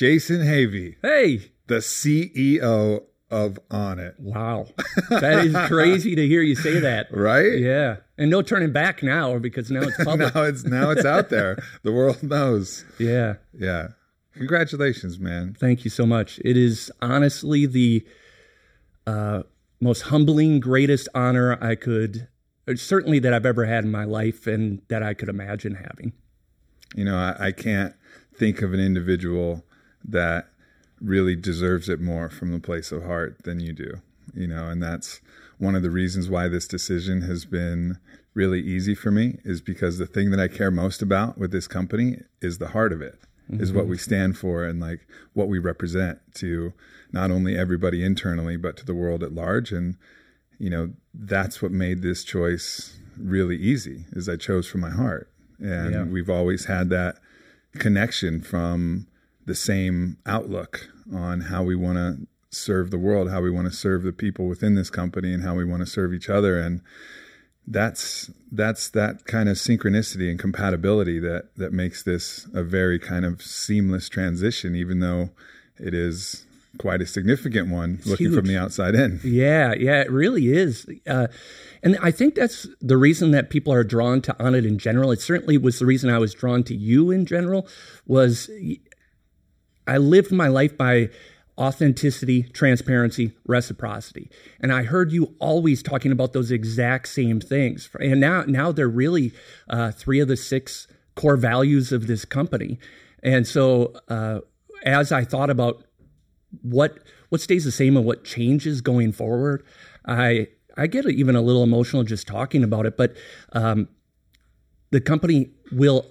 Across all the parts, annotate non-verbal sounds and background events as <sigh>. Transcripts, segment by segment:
Jason Havey, Hey, the CEO of Onnit. wow. That is <laughs> crazy to hear you say that. Right? Yeah. And no turning back now because now it's <laughs> public. Now it's now it's out there. <laughs> The world knows. Yeah. Yeah. Congratulations, man. Thank you so much. It is honestly the uh, most humbling, greatest honor I could, certainly that I've ever had in my life and that I could imagine having. You know, I, I can't think of an individual that really deserves it more from the place of heart than you do. You know, and that's one of the reasons why this decision has been really easy for me is because the thing that I care most about with this company is the heart of it. Is what we mm-hmm. stand for and like what we represent to not only everybody internally but to the world at large and you know that's what made this choice really easy is I chose from my heart and Yeah. we've always had that connection from the same outlook on how we want to serve the world, how we want to serve the people within this company, and how we want to serve each other. And that's that's that kind of synchronicity and compatibility that that makes this a very kind of seamless transition, even though it is quite a significant one looking from the outside in. Yeah, yeah, it really is. Uh, and I think that's the reason that people are drawn to Onnit in general. It certainly was the reason I was drawn to you in general. Was I lived my life by authenticity, transparency, reciprocity, and I heard you always talking about those exact same things. And now, now they're really uh, three of the six core values of this company. And so, uh, as I thought about what what stays the same and what changes going forward. I I get even a little emotional just talking about it, but um, the company will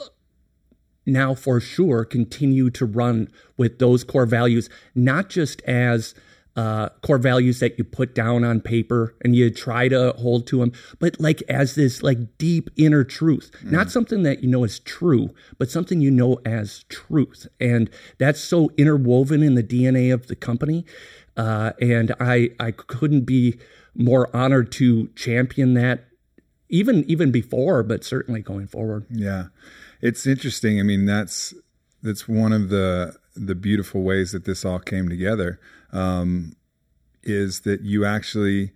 now for sure continue to run with those core values, not just as uh, core values that you put down on paper and you try to hold to them, but like as this like deep inner truth, not something that you know is true, but something you know as truth, and that's so interwoven in the DNA of the company. Uh, and I I couldn't be more honored to champion that, even even before, but certainly going forward. Yeah, it's interesting. I mean, that's that's one of the the beautiful ways that this all came together. Um, is that you actually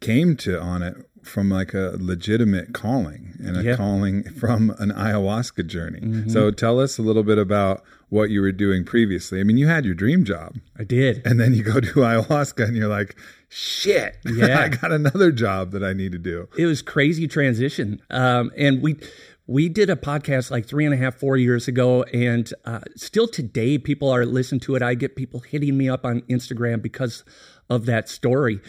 came to Onnit from like a legitimate calling and a Yeah. calling <laughs> from an ayahuasca journey. So tell us a little bit about what you were doing previously. I mean, you had your dream job I did. and then you go to <laughs> ayahuasca and you're like, shit, <laughs> Yeah. I got another job that I need to do. it was crazy transition um, and we we did a podcast like three and a half four years ago and uh, still today people are listening to it. I get people hitting me up on instagram because of that story.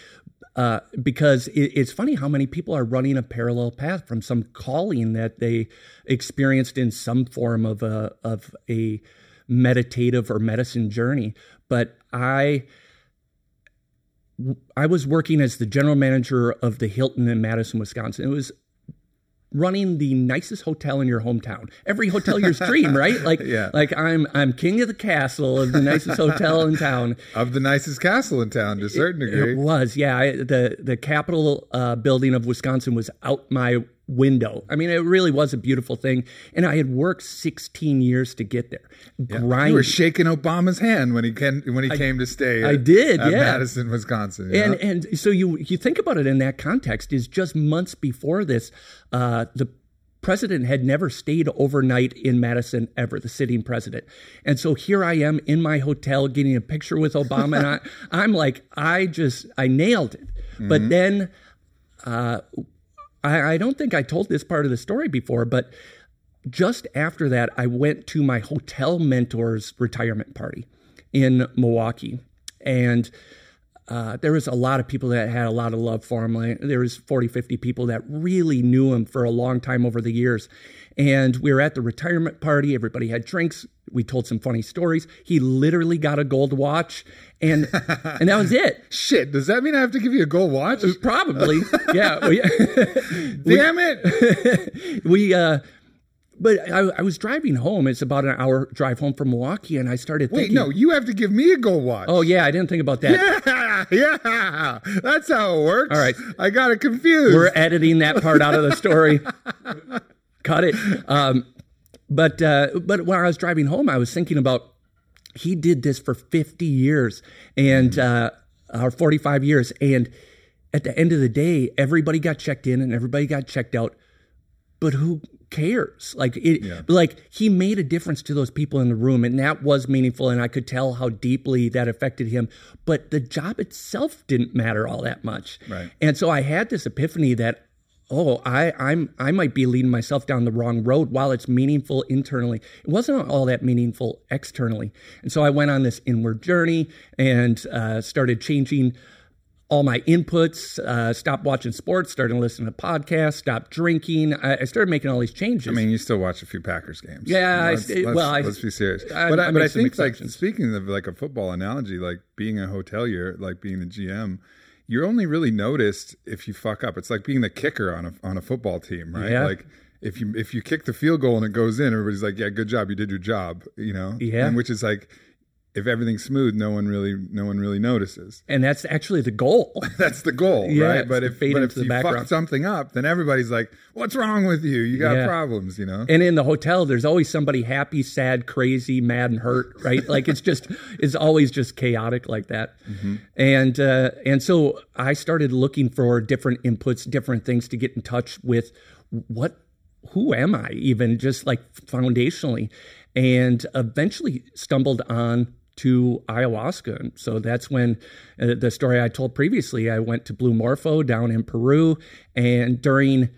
Uh, because it, it's funny how many people are running a parallel path from some calling that they experienced in some form of a of a meditative or medicine journey. But i I was working as the general manager of the Hilton in Madison, Wisconsin. It was running the nicest hotel in your hometown. Every hotelier's dream, right? Like, <laughs> Yeah. like I'm I'm king of the castle of the nicest hotel in town. <laughs> Of the nicest castle in town to a certain degree. It was, yeah. I, the the Capitol uh, building of Wisconsin was out my window. I mean, it really was a beautiful thing, and I had worked 16 years to get there. Grind. You were shaking Obama's hand when he came when he came to stay. I at- did, at yeah. Madison, Wisconsin. and know? and so you you think about it in that context is just months before this uh, the president had never stayed overnight in Madison ever the sitting president and so here I am in my hotel getting a picture with Obama and I <laughs> I'm like I just I nailed it but then uh, I, I don't think I told this part of the story before but just after that, I went to my hotel mentor's retirement party in Milwaukee. And uh, there was a lot of people that had a lot of love for him. There was 40, 50 people that really knew him for a long time over the years. And we were at the retirement party. Everybody had drinks. We told some funny stories. He literally got a gold watch, and <laughs> and that was it. Shit, does that mean I have to give you a gold watch? Probably, <laughs> yeah. We- <laughs> Damn it! we uh but I, I was driving home it's about an hour drive home from milwaukee and i started Wait, no, you have to give me a gold watch. oh yeah i didn't think about that yeah, yeah, that's how it works. All right. I got it confused. we're editing that part out of the story cut it um but uh but when i was driving home i was thinking about he did this for 50 years and uh, or 45 years, and at the end of the day, everybody got checked in and everybody got checked out. But who cares? Like it, Yeah. like he made a difference to those people in the room, and that was meaningful. And I could tell how deeply that affected him. But the job itself didn't matter all that much. Right. And so I had this epiphany that, oh, I, I'm I might be leading myself down the wrong road while it's meaningful internally. It wasn't all that meaningful externally. And so I went on this inward journey and uh, started changing all my inputs, uh, stopped watching sports, started listening to podcasts, stopped drinking. I, I started making all these changes. I mean, you still watch a few Packers games. Yeah, I- let's, let's, well, I- let's be serious. I- but I, but I think like speaking of like a football analogy, like being a hotelier, like being the GM, you're only really noticed if you fuck up. It's like being the kicker on a on a football team, right? Yeah. Like if you if you kick the field goal and it goes in, everybody's like, "Yeah, good job, you did your job," you know. Yeah. And which is like, if everything's smooth, no one really no one really notices. and that's actually the goal. <laughs> That's the goal, Yeah, right? But if but if you background. fuck something up, then everybody's like, "What's wrong with you? You got Yeah. problems," you know. And in the hotel, there's always somebody happy, sad, crazy, mad, and hurt, right? <laughs> Like it's just, it's always just chaotic like that. And uh, and so I started looking for different inputs, different things to get in touch with. What, who am I? Even just like foundationally, and eventually stumbled on to ayahuasca. And so that's when uh, the story I told previously. I went to Blue Morpho down in Peru, and during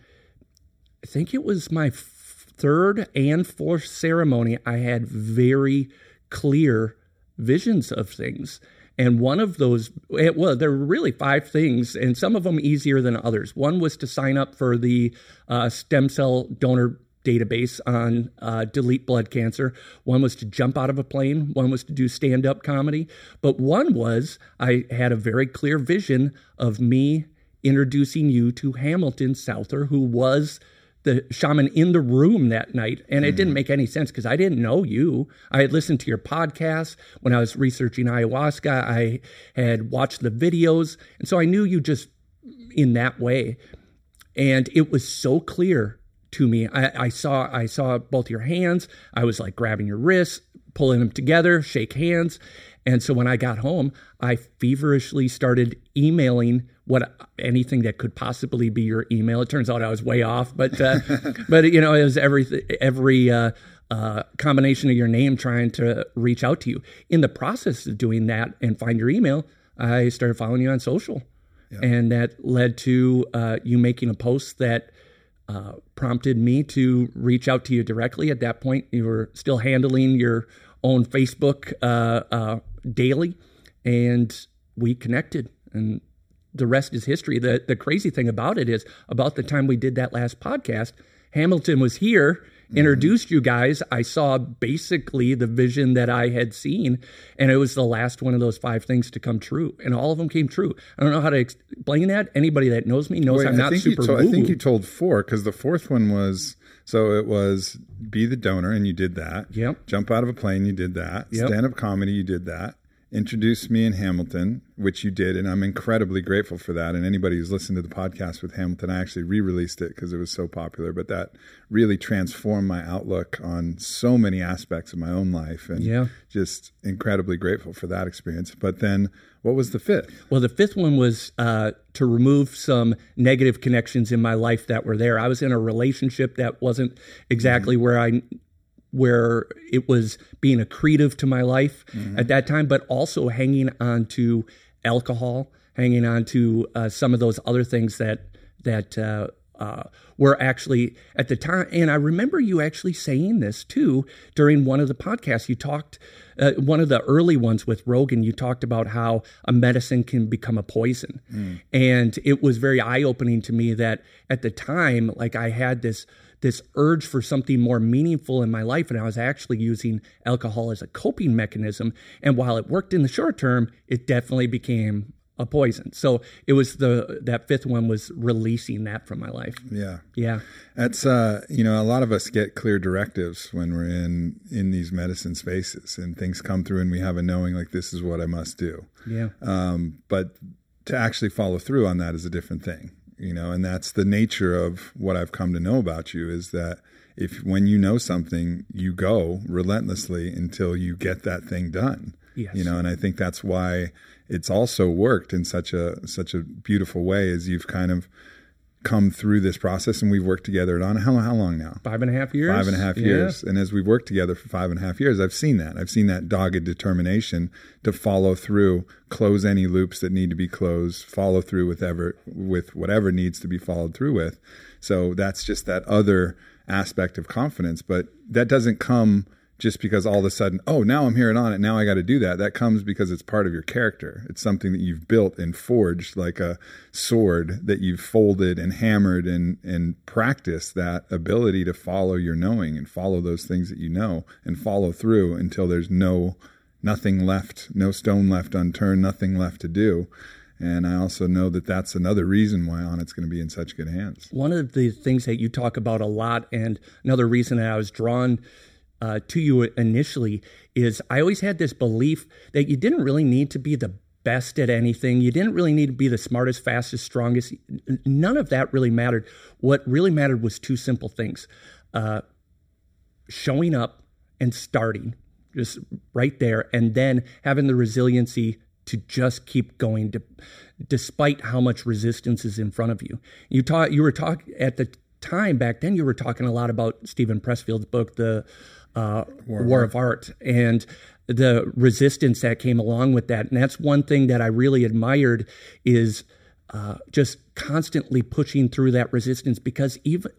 I think it was my third and fourth ceremony, I had very clear visions of things. And one of those, it, well, there were really five things, and some of them easier than others. One was to sign up for the uh, stem cell donor database on uh, delete blood cancer. One was to jump out of a plane. One was to do stand up comedy. But one was I had a very clear vision of me introducing you to Hamilton Souther, who was the shaman in the room that night. And it didn't make any sense because I didn't know you. I had listened to your podcast when I was researching ayahuasca. I had watched the videos. And so I knew you just in that way. And it was so clear to me. I, I saw I saw both your hands. I was like grabbing your wrists, pulling them together, shake hands. And so when I got home, I feverishly started emailing what anything that could possibly be your email. It turns out I was way off, but uh, <laughs> but you know it was every every uh, uh, combination of your name trying to reach out to you. In the process of doing that and find your email, I started following you on social, and that led to uh, you making a post that uh, prompted me to reach out to you directly. At that point, you were still handling your own Facebook uh, uh, daily, and we connected. And the rest is history. The the crazy thing about it is, about the time we did that last podcast, Hamilton was here, Mm-hmm. introduced you guys. I saw basically the vision that I had seen, and it was the last one of those five things to come true, and all of them came true. I don't know how to explain that. Anybody that knows me knows Wait, I'm not super. Told, I think you told four because the fourth one was so it was be the donor and you did that. Yep. Jump out of a plane, you did that. Yep. Stand up comedy, you did that. Introduce me in Hamilton, which you did, and I'm incredibly grateful for that. And anybody who's listened to the podcast with Hamilton, I actually re-released it because it was so popular. But that really transformed my outlook on so many aspects of my own life, and Yeah. just incredibly grateful for that experience. But then, what was the fifth? Well, the fifth one was uh, to remove some negative connections in my life that were there. I was in a relationship that wasn't exactly Mm-hmm. where I where it was being accretive to my life Mm-hmm. at that time, but also hanging on to alcohol, hanging on to uh, some of those other things that that uh, uh, were actually at the time. And I remember you actually saying this too during one of the podcasts. You talked uh, one of the early ones with Rogan. You talked about how a medicine can become a poison, and it was very eye opening to me that at the time, like I had this this urge for something more meaningful in my life and I was actually using alcohol as a coping mechanism and while it worked in the short term it definitely became a poison. So it was the that fifth one was releasing that from my life. Yeah. yeah. That's uh, you know, a lot of us get clear directives when we're in in these medicine spaces, and things come through, and we have a knowing like this is what I must do. yeah. Um, but to actually follow through on that is a different thing, you know, and that's the nature of what I've come to know about you is that if when you know something, you go relentlessly until you get that thing done. Yes. You know, and I think that's why it's also worked in such a such a beautiful way as you've kind of come through this process and we've worked together on how, how long now? Five and a half years? Five and a half Yeah. years. And as we've worked together for five and a half years i've seen that. I've seen that dogged determination to follow through close any loops that need to be closed follow through with ever with whatever needs to be followed through with. So that's just that other aspect of confidence. But that doesn't come just because all of a sudden, oh, now I'm here and on it. Now I got to do that. That comes because it's part of your character. It's something that you've built and forged like a sword that you've folded and hammered and, and practiced that ability to follow your knowing and follow those things that you know and follow through until there's no, nothing left, no stone left unturned, nothing left to do. And I also know that that's another reason why Onnit's going to be in such good hands. One of the things that you talk about a lot, and another reason that I was drawn uh, to you initially, is I always had this belief that you didn't really need to be the best at anything. You didn't really need to be the smartest, fastest, strongest. None of that really mattered. What really mattered was two simple things uh, showing up and starting, just right there, and then having the resiliency to just keep going to, despite how much resistance is in front of you. You taught you were talking at the time back then you were talking a lot about Steven Pressfield's book the uh, War, War of Art and the resistance that came along with that. And that's one thing that I really admired is uh, just constantly pushing through that resistance because even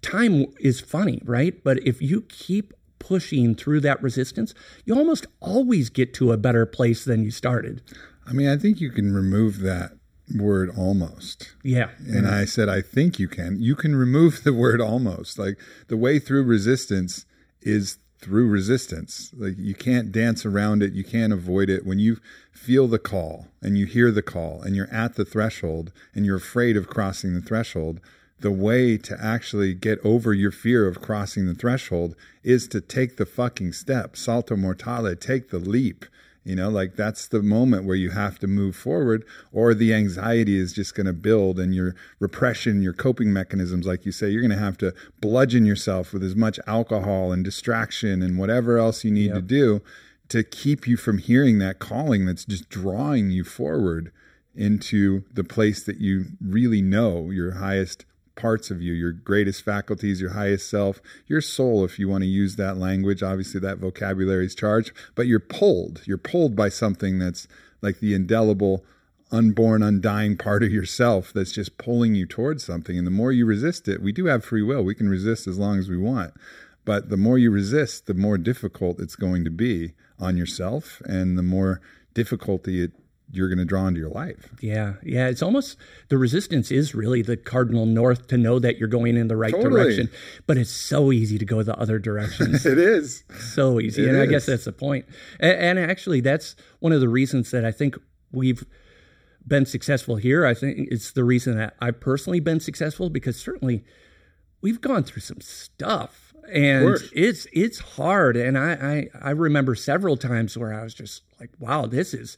time is funny, right? But if you keep pushing through that resistance, you almost always get to a better place than you started. I mean, I think you can remove that word almost. Yeah. And I said, I think you can. You can remove the word almost. Like the way through resistance is through resistance. Like you can't dance around it, you can't avoid it. When you feel the call and you hear the call and you're at the threshold and you're afraid of crossing the threshold, the way to actually get over your fear of crossing the threshold is to take the fucking step. Salto mortale, take the leap. You know, like that's the moment where you have to move forward, or the anxiety is just going to build, and your repression, your coping mechanisms, like you say, you're going to have to bludgeon yourself with as much alcohol and distraction and whatever else you need Yep. to do to keep you from hearing that calling that's just drawing you forward into the place that you really know your highest parts of you, your greatest faculties, your highest self, your soul, if you want to use that language. Obviously, that vocabulary is charged, but you're pulled. You're pulled by something that's like the indelible, unborn, undying part of yourself that's just pulling you towards something. And the more you resist it, we do have free will. We can resist as long as we want. But the more you resist, the more difficult it's going to be on yourself and the more difficulty it you're going to draw into your life. Yeah, yeah. It's almost the resistance is really the cardinal north to know that you're going in the right Totally. direction. But it's so easy to go the other directions. <laughs> It is. so easy. It and I guess that's the point. And, and actually, that's one of the reasons that I think we've been successful here. I think it's the reason that I've personally been successful because certainly we've gone through some stuff. And it's it's hard, and I, I I remember several times where I was just like, "Wow, this is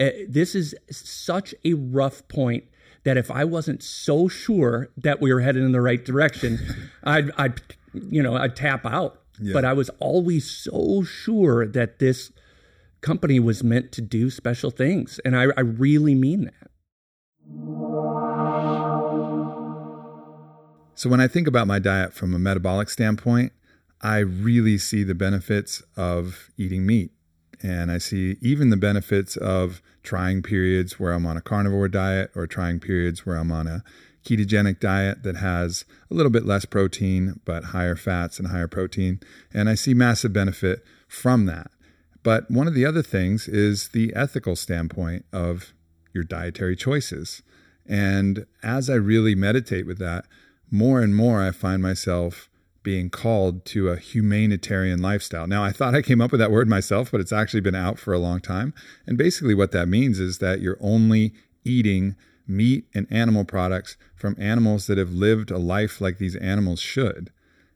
uh, this is such a rough point that if I wasn't so sure that we were headed in the right direction, <laughs> I'd, I'd, you know, I'd tap out. But I was always so sure that this company was meant to do special things. And I, I really mean that. So when I think about my diet from a metabolic standpoint, I really see the benefits of eating meat. And I see even the benefits of trying periods where I'm on a carnivore diet or trying periods where I'm on a ketogenic diet that has a little bit less protein but higher fats and higher protein. And I see massive benefit from that. But one of the other things is the ethical standpoint of your dietary choices. And as I really meditate with that, more and more I find myself being called to a humanitarian lifestyle. Now, I thought I came up with that word myself, but it's actually been out for a long time. And basically, what that means is that you're only eating meat and animal products from animals that have lived a life like these animals should.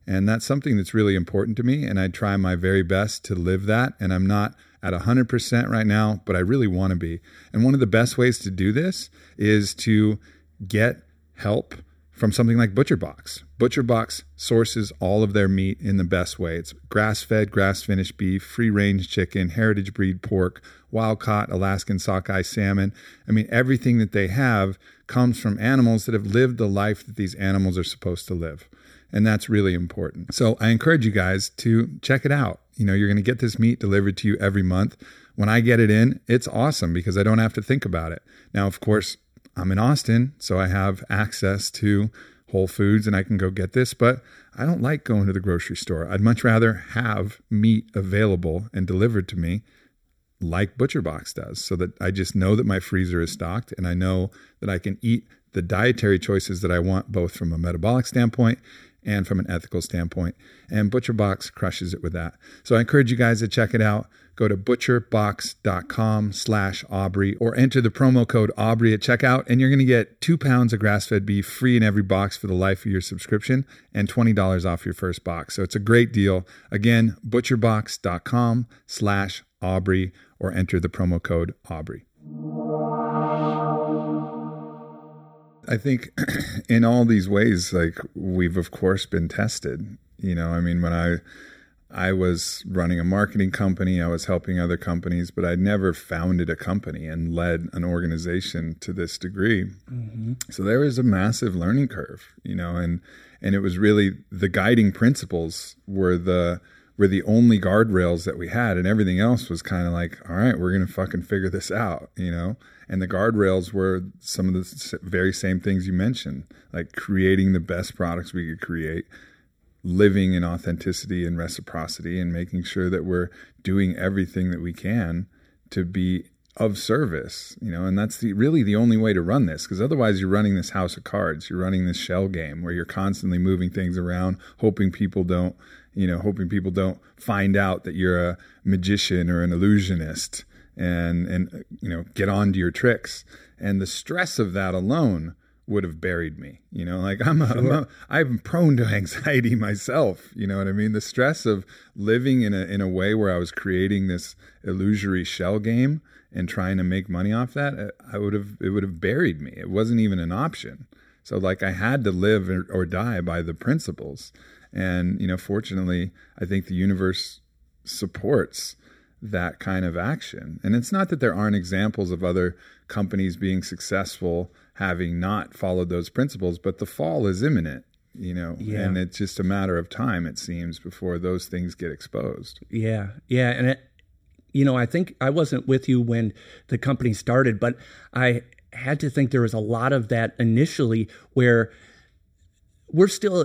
And that's something that's really important to me. And I try my very best to live that. And I'm not at 100% right now, but I really want to be. And one of the best ways to do this is to get help from something like ButcherBox. ButcherBox sources all of their meat in the best way. It's grass fed, grass finished beef, free range chicken, heritage breed pork, wild caught Alaskan sockeye salmon. I mean, everything that they have comes from animals that have lived the life that these animals are supposed to live. And that's really important. So I encourage you guys to check it out. You know, you're going to get this meat delivered to you every month. When I get it in, it's awesome because I don't have to think about it. Now, of course, I'm in Austin, so I have access to Whole Foods and I can go get this, but I don't like going to the grocery store. I'd much rather have meat available and delivered to me like ButcherBox does so that I just know that my freezer is stocked and I know that I can eat the dietary choices that I want both from a metabolic standpoint and from an ethical standpoint. And ButcherBox crushes it with that. So I encourage you guys to check it out. Go to butcherbox.com slash Aubrey or enter the promo code Aubrey at checkout, and you're going to get two pounds of grass fed beef free in every box for the life of your subscription and $20 off your first box. So it's a great deal. Again, butcherbox.com slash Aubrey or enter the promo code Aubrey. I think <clears throat> in all these ways, like we've of course been tested. You know, I mean, when I I was running a marketing company, I was helping other companies, but I'd never founded a company and led an organization to this degree. Mm-hmm. So there was a massive learning curve, you know, and and it was really the guiding principles were the were the only guardrails that we had, and everything else was kind of like, all right, we're gonna fucking figure this out, you know. And the guardrails were some of the very same things you mentioned, like creating the best products we could create, living in authenticity and reciprocity, and making sure that we're doing everything that we can to be of service, you know, and that's the really the only way to run this because otherwise you're running this house of cards, you're running this shell game where you're constantly moving things around, hoping people don't you know, hoping people don't find out that you're a magician or an illusionist and and you know get onto your tricks. And the stress of that alone would have buried me. You know, like I'm, a, sure. I'm a, I'm prone to <laughs> anxiety myself. You know what I mean? The stress of living in a in a way where I was creating this illusory shell game and trying to make money off that, uh, I would have it would have buried me. It wasn't even an option. So like I had to live or, or die by the principles. And, you know, fortunately, I think the universe supports that kind of action. And it's not that there aren't examples of other companies being successful having not followed those principles, but the fall is imminent, you know, yeah. and it's just a matter of time, it seems, before those things get exposed. Yeah. Yeah. And it, you know, I think I wasn't with you when the company started, but I had to think there was a lot of that initially where we're still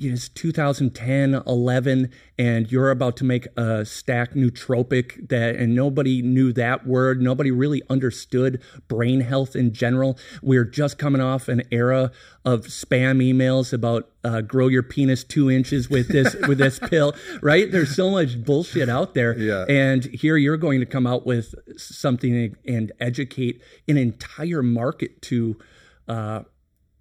it's 2010 11 and you're about to make a stack nootropic that and nobody knew that word. Nobody really understood brain health in general. We're just coming off an era of spam emails about uh, grow your penis two inches with this <laughs> with this pill right? There's so much bullshit out there. Yeah. and here you're going to come out with something and educate an entire market to uh,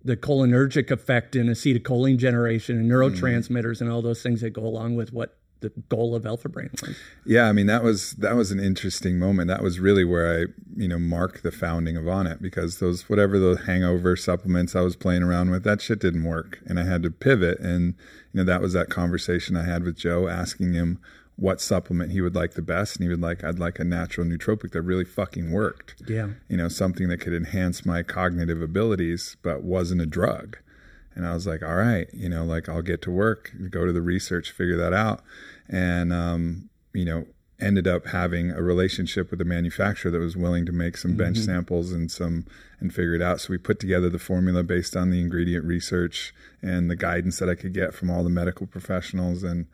the cholinergic effect and acetylcholine generation and neurotransmitters mm. and all those things that go along with what the goal of Alpha Brain was. Yeah, I mean that was that was an interesting moment. That was really where I, you know, mark the founding of Onnit because those whatever the hangover supplements I was playing around with, that shit didn't work. And I had to pivot and you know, that was that conversation I had with Joe asking him what supplement he would like the best and he would like I'd like a natural nootropic that really fucking worked. Yeah. You know, something that could enhance my cognitive abilities but wasn't a drug. And I was like, all right, you know, like I'll get to work, go to the research, figure that out. And um, you know, ended up having a relationship with a manufacturer that was willing to make some bench mm-hmm. samples and some and figure it out. So we put together the formula based on the ingredient research and the guidance that I could get from all the medical professionals and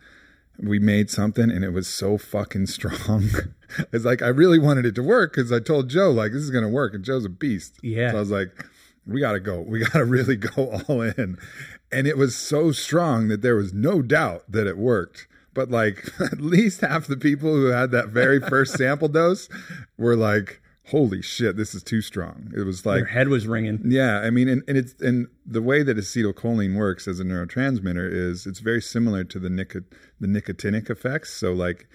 we made something and it was so fucking strong. <laughs> it's like I really wanted it to work because I told Joe like this is gonna work, and Joe's a beast. Yeah. So I was like, we gotta go. We gotta <laughs> really go all in. And it was so strong that there was no doubt that it worked. But like <laughs> at least half the people who had that very first sample dose were like, holy shit, this is too strong. It was like your head was ringing. Yeah, I mean, and, and it's and the way that acetylcholine works as a neurotransmitter is it's very similar to the nicot the nicotinic effects. So like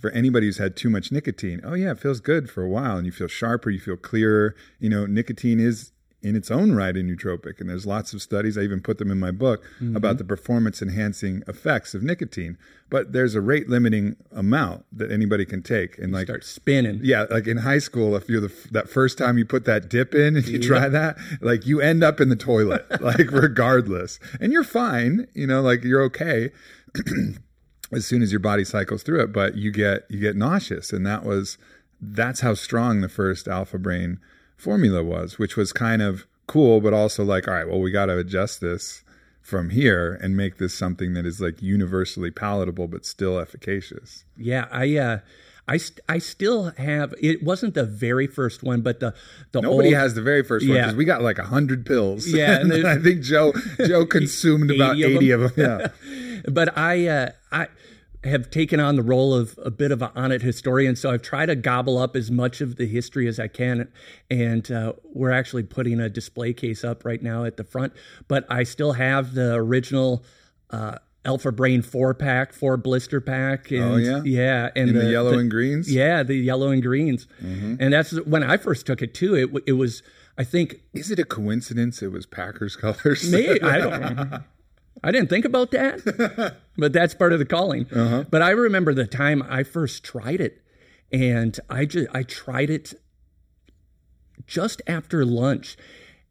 for anybody who's had too much nicotine, oh yeah, it feels good for a while, and you feel sharper, you feel clearer. You know, nicotine is in its own right a nootropic. And there's lots of studies, I even put them in my book, Mm-hmm. about the performance enhancing effects of nicotine. But there's a rate limiting amount that anybody can take. And like, Start spinning. yeah, like in high school, if you're the that first time you put that dip in and you try that, like you end up in the toilet, <laughs> like regardless, and you're fine, you know, like you're okay <clears throat> as soon as your body cycles through it, but you get you get nauseous, and that was that's how strong the first Alpha Brain formula was, which was kind of cool, but also like, all right, well, we got to adjust this from here and make this something that is like universally palatable but still efficacious. Yeah, I uh I st- I still have it wasn't the very first one, but the the Nobody old, has the very first one Yeah. because we got like a hundred pills. Yeah, and <laughs> and I think Joe Joe <laughs> consumed about 80 of eighty of them. <laughs> Yeah, but I uh, I have taken on the role of a bit of an Onnit historian, so I've tried to gobble up as much of the history as I can, and uh, we're actually putting a display case up right now at the front. But I still have the original. Uh, Alpha Brain four pack, four blister pack, and Oh, yeah? yeah, and in the, yellow and greens. yeah, the yellow and greens, and that's when I first took it too. It it was, I think, Is it a coincidence it was Packers <laughs> colors? Maybe I don't know. I didn't think about that, <laughs> but that's part of the calling. But I remember the time I first tried it, and I just I tried it just after lunch,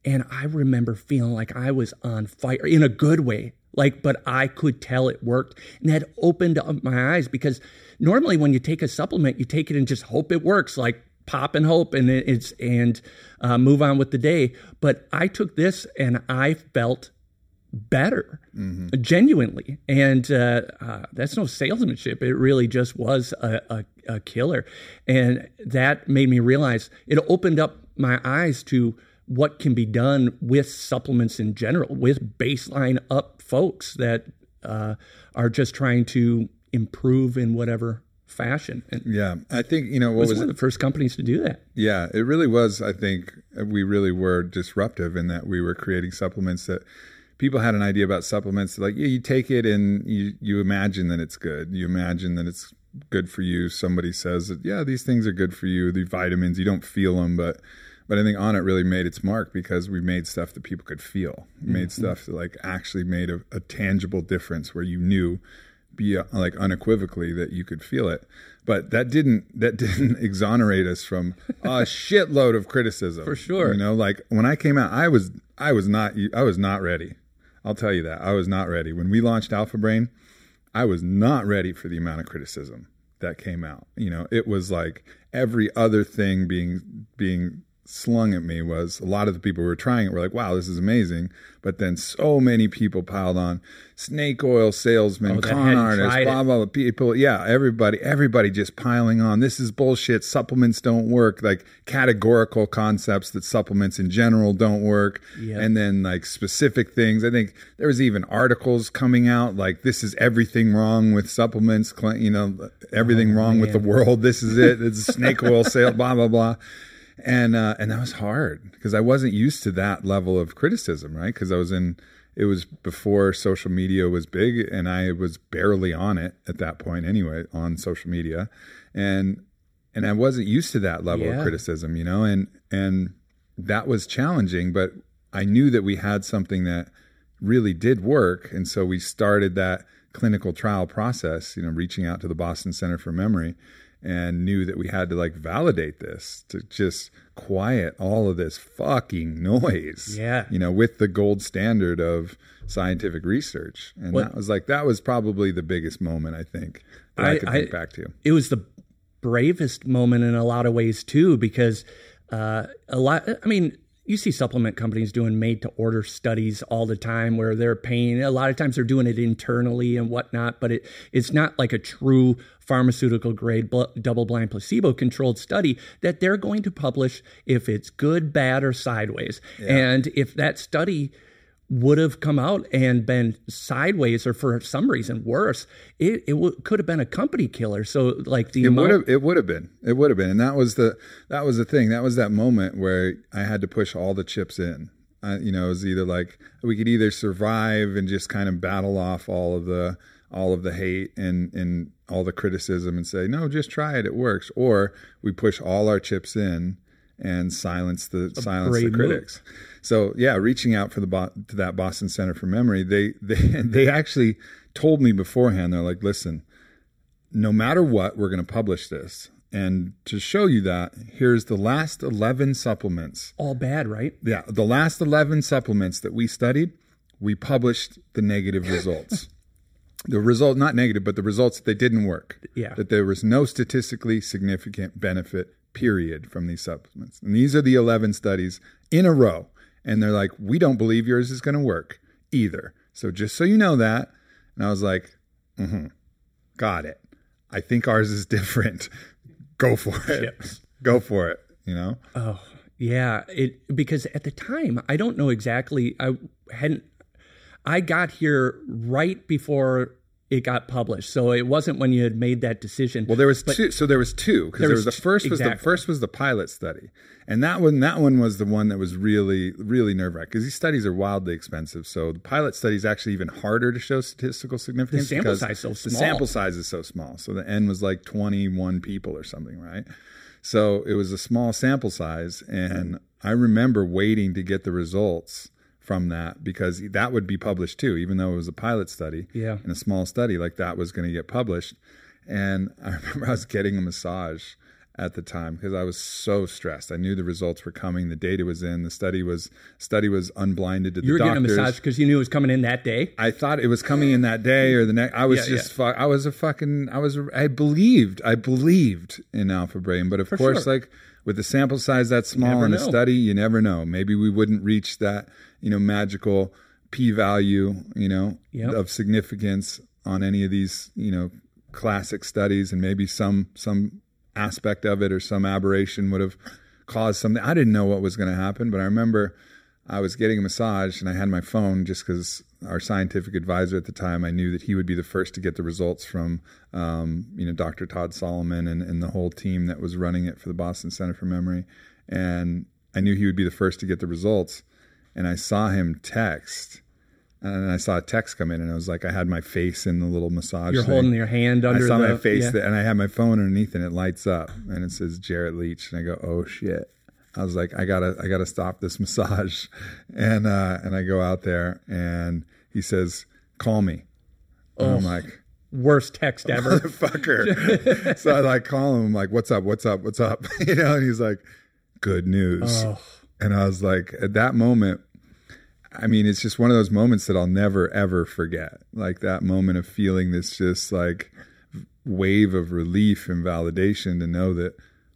and I remember feeling like I was on fire in a good way. Like, but I could tell it worked, and that opened up my eyes because normally when you take a supplement, you take it and just hope it works, like pop and hope, and it's and uh, move on with the day. But I took this and I felt better, genuinely, and uh, uh, that's no salesmanship. It really just was a, a, a killer, and that made me realize it opened up my eyes to what can be done with supplements in general, with baseline up folks that uh, are just trying to improve in whatever fashion. And Yeah, I think you know what was was one of the first companies to do that. Yeah, it really was. I think we really were disruptive in that we were creating supplements that people had an idea about supplements. Like, yeah, you take it and you you imagine that it's good. You imagine that it's good for you. Somebody says that yeah, these things are good for you. The vitamins, you don't feel them, but but I think Onnit really made its mark because we made stuff that people could feel. We made stuff that like actually made a, a tangible difference where you knew be uh, like unequivocally that you could feel it but that didn't that <laughs> didn't exonerate us from a shitload of criticism For sure. you know like when i came out i was i was not i was not ready i'll tell you that. I was not ready. When we launched alpha brain i was not ready for the amount of criticism that came out. You know it was like every other thing being being slung at me was a lot of the people who were trying it were like wow this is amazing. But then so many people piled on. Snake oil salesmen Oh, con artists blah blah blah people yeah everybody everybody just piling on. This is bullshit. Supplements don't work. Like categorical concepts that supplements in general don't work. Yeah. and then like specific things. I think there was even articles coming out like this is everything wrong with supplements you know everything wrong with the world. This is it. It's <laughs> snake oil sale blah blah blah and uh, and that was hard because I wasn't used to that level of criticism, right? Because I was in it was before social media was big, and I was barely on it at that point anyway on social media, and and I wasn't used to that level Yeah. of criticism, you know, and and that was challenging, but I knew that we had something that really did work, and so we started that clinical trial process, you know, reaching out to the Boston Center for Memory and knew that we had to like validate this to just quiet all of this fucking noise. Yeah. You know, with the gold standard of scientific research. And that was like that was probably the biggest moment I think that I, I- could I- think back to. it was the bravest moment in a lot of ways too because uh, a lot i mean you see supplement companies doing made to order studies all the time where they're paying a lot of times they're doing it internally and whatnot but it it's not like a true pharmaceutical grade bl- double blind placebo controlled study that they're going to publish if it's good bad or sideways. And if that study would have come out and been sideways or for some reason worse, it, it w- could have been a company killer. So like the It amount, would have it would have been. It would have been. And that was the that was the thing. That was that moment where I had to push all the chips in. I, you know, it was either like we could either survive and just kind of battle off all of the all of the hate and and all the criticism and say, "No, just try it. It works." Or we push all our chips in and silence the silence the critics. Move. So yeah, reaching out for the Bo- to that Boston Center for Memory, they <laughs> they they actually told me beforehand. They're like, listen, no matter what, we're going to publish this. And to show you that, here's the last 11 supplements. All bad, right? Yeah, the last 11 supplements that we studied, we published the negative results. <laughs> the result, not negative, but the results that they didn't work. Yeah. That there was no statistically significant benefit, period, from these supplements. And these are the 11 studies in a row. And they're like, we don't believe yours is going to work either. So just so you know that. And I was like, mm hmm, got it. I think ours is different <laughs> go for it. <laughs> Go for it. You know. Oh yeah, it because at the time I don't know exactly. I hadn't. I got here right before it got published. So it wasn't when you had made that decision. Well, there was but two. So there was two because there, there was, the first was the first was the pilot study, and that one that one was the one that was really really nerve wracking because these studies are wildly expensive. So the pilot study is actually even harder to show statistical significance. The sample size so small. The sample size is so small. So the n was like twenty one people or something, right? So it was a small sample size, and I remember waiting to get the results from that because that would be published too, even though it was a pilot study yeah. and a small study like that was going to get published. And <laughs> I remember I was getting a massage at the time because I was so stressed. I knew the results were coming. The data was in. The study was study was unblinded to you the doctors. You were getting a massage because you knew it was coming in that day. I thought it was coming in that day or the next. I was yeah, just yeah. Fu- I was a fucking I was I believed I believed in alpha brain, but of For course sure. like with the sample size that small in a study, you never know. Maybe we wouldn't reach that you know magical p value you know yep. of significance on any of these you know classic studies and maybe some some aspect of it or some aberration would have caused something i didn't know what was going to happen but i remember i was getting a massage and i had my phone just because our scientific advisor at the time i knew that he would be the first to get the results from um, you know dr todd solomon and, and the whole team that was running it for the boston center for memory and i knew he would be the first to get the results and I saw him text. And I saw a text come in, and I was like I had my face in the little massage. You're thing. holding your hand under. I saw the, my face, yeah. and I had my phone underneath, and it lights up, and it says Jarrett Leach, and I go, "Oh shit!" I was like, "I gotta, I gotta stop this <laughs> massage," and uh, and I go out there, and he says, "Call me." Oh, I'm like, worst text ever, motherfucker. <laughs> so I like call him, I'm like, "What's up? What's up? What's up?" <laughs> you know, and he's like, "Good news." Oh and I was like, at that moment, I mean, it's just one of those moments that I'll never ever forget. Like that moment of feeling this just like wave of relief and validation to know that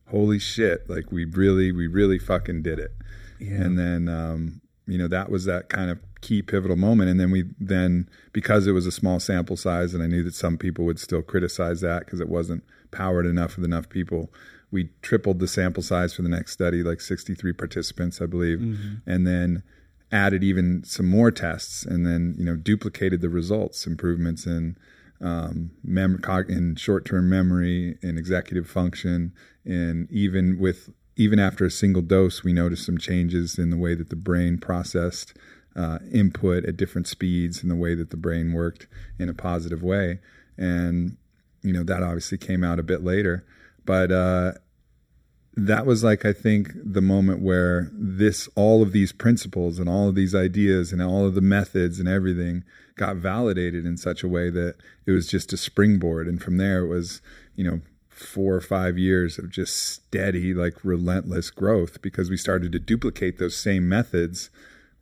holy shit, like we really, we really fucking did it. Yeah. And then, um, you know, that was that kind of key pivotal moment. And then we then, because it was a small sample size, and I knew that some people would still criticize that because it wasn't powered enough with enough people we tripled the sample size for the next study, like 63 participants, I believe, mm-hmm. and then added even some more tests, and then you know duplicated the results, improvements in um, mem- in short-term memory, in executive function, and even with even after a single dose, we noticed some changes in the way that the brain processed uh, input at different speeds, and the way that the brain worked in a positive way, and you know that obviously came out a bit later but uh, that was like I think the moment where this all of these principles and all of these ideas and all of the methods and everything got validated in such a way that it was just a springboard. And from there it was you know four or five years of just steady like relentless growth because we started to duplicate those same methods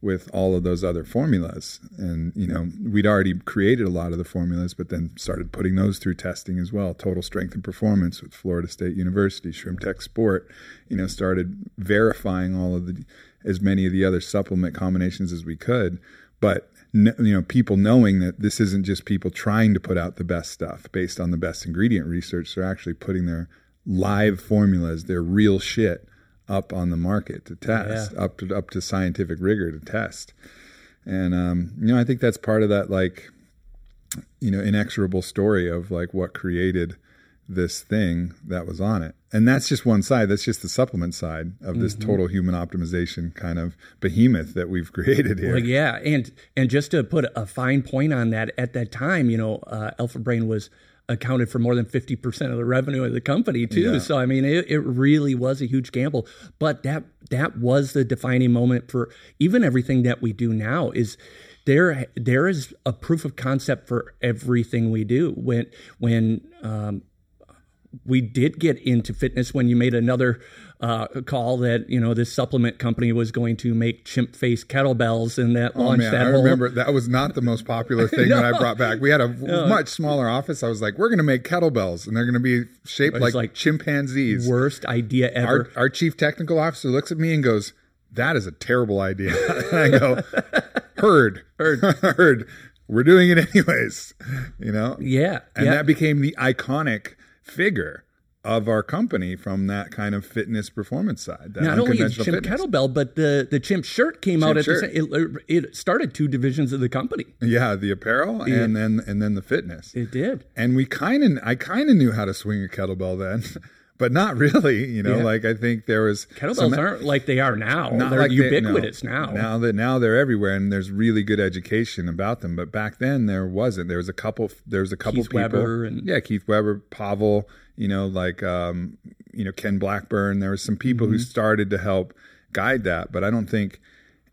with all of those other formulas. And, you know, we'd already created a lot of the formulas, but then started putting those through testing as well. Total strength and performance with Florida State University, Shroom Tech Sport, you know, started verifying all of the, as many of the other supplement combinations as we could. But, you know, people knowing that this isn't just people trying to put out the best stuff based on the best ingredient research, they're actually putting their live formulas, their real shit up on the market to test, yeah. up to up to scientific rigor to test. And um, you know, I think that's part of that like you know inexorable story of like what created this thing that was Onnit. And that's just one side. That's just the supplement side of this mm-hmm. total human optimization kind of behemoth that we've <laughs> created here. Well, yeah, and and just to put a fine point on that, at that time, you know, uh, Alpha Brain was accounted for more than 50% of the revenue of the company too. Yeah. So I mean it, it really was a huge gamble. But that that was the defining moment for even everything that we do now is there there is a proof of concept for everything we do. When when um, we did get into fitness when you made another uh, call that you know this supplement company was going to make chimp face kettlebells and that Oh launched man, that I whole remember that was not the most popular thing that I <laughs> brought back. We had a <laughs> much smaller office. I was like, we're going to make kettlebells, and they're going to be shaped like, like chimpanzees. worst idea ever. Our, our chief technical officer looks at me and goes, "That is a terrible idea." and <laughs> I go, "Heard, heard, heard. We're doing it anyways." You know, yeah, and yeah. that became the iconic figure of our company from that kind of fitness performance side. That Not only is chimp fitness. kettlebell, but the the chimp shirt came Chimp out at shirt. the same. It, it started two divisions of the company. Yeah, the apparel and then and then the fitness. It did. and we kind of I kind of knew how to swing a kettlebell then, <laughs> but not <laughs> really. You know, Yeah. like I think there was Kettlebells some- aren't like they are now. They're like they- ubiquitous no. now. Now that now they're everywhere, and there's really good education about them. But back then there wasn't. There was a couple. There was a couple Keith people. Weber and- yeah, Keith Weber, Pavel. You know, like um, you know Ken Blackburn. There were some people Mm-hmm. who started to help guide that, but I don't think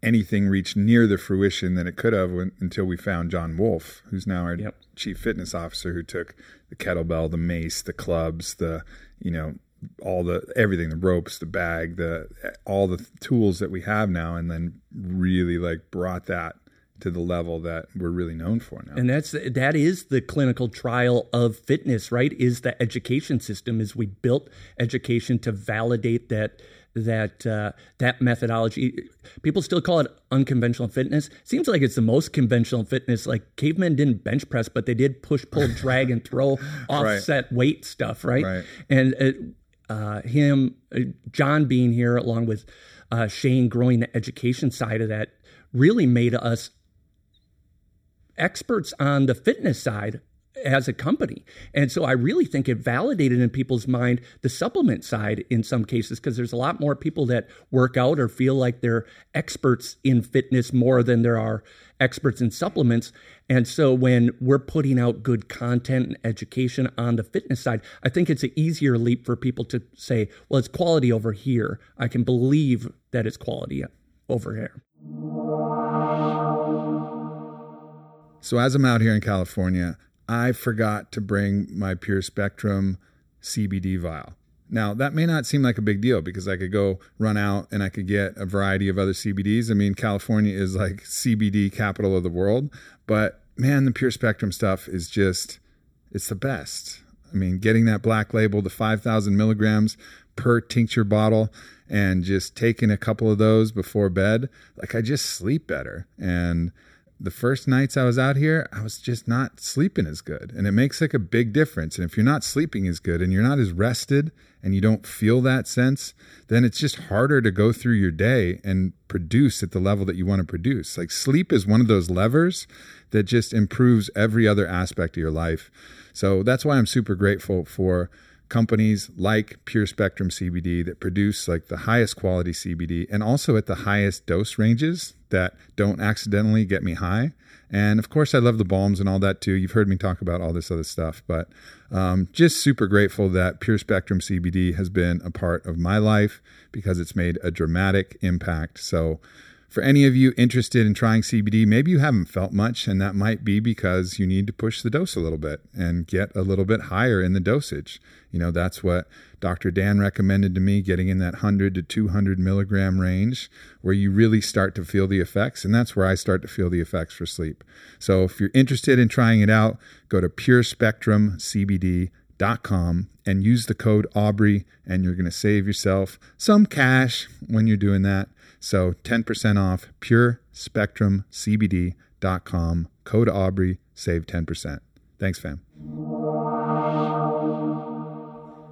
anything reached near the fruition that it could have when, until we found John Wolf, who's now our Yep. chief fitness officer, who took the kettlebell, the mace, the clubs, the you know all the everything, the ropes, the bag, the all the tools that we have now, and then really like brought that to the level that we're really known for now. and that's that is the clinical trial of fitness right is the education system is we built education to validate that that uh, that methodology. People still call it unconventional fitness. Seems like it's the most conventional fitness. Like cavemen didn't bench press but they did push pull drag and throw <laughs> offset weight stuff right, Right. and uh, uh, him uh, john being here along with uh, shane growing the education side of that really made us experts on the fitness side as a company. And so I really think it validated in people's mind the supplement side in some cases because there's a lot more people that work out or feel like they're experts in fitness more than there are experts in supplements. And so when we're putting out good content and education on the fitness side, I think it's an easier leap for people to say, well, it's quality over here. I can believe that it's quality over here. So as I'm out here in California, I forgot to bring my Pure Spectrum CBD vial. Now, that may not seem like a big deal because I could go run out and I could get a variety of other CBDs. I mean, California is like CBD capital of the world, but man, the Pure Spectrum stuff is just, it's the best. I mean, getting that black label, the 5,000 milligrams per tincture bottle, and just taking a couple of those before bed, like I just sleep better. And the first nights I was out here, I was just not sleeping as good. And it makes like a big difference. And if you're not sleeping as good and you're not as rested and you don't feel that sense, then it's just harder to go through your day and produce at the level that you want to produce. Like sleep is one of those levers that just improves every other aspect of your life. So that's why I'm super grateful for companies like Pure Spectrum CBD that produce like the highest quality CBD and also at the highest dose ranges that don't accidentally get me high. And of course, I love the balms and all that too. You've heard me talk about all this other stuff, but um, just super grateful that Pure Spectrum CBD has been a part of my life because it's made a dramatic impact. So, for any of you interested in trying CBD, maybe you haven't felt much, and that might be because you need to push the dose a little bit and get a little bit higher in the dosage. You know, that's what Dr. Dan recommended to me, getting in that 100 to 200 milligram range where you really start to feel the effects. And that's where I start to feel the effects for sleep. So if you're interested in trying it out, go to purespectrumcbd.com and use the code Aubrey, and you're going to save yourself some cash when you're doing that. So 10% off purespectrumcbd.com, code Aubrey, save 10%. Thanks, fam.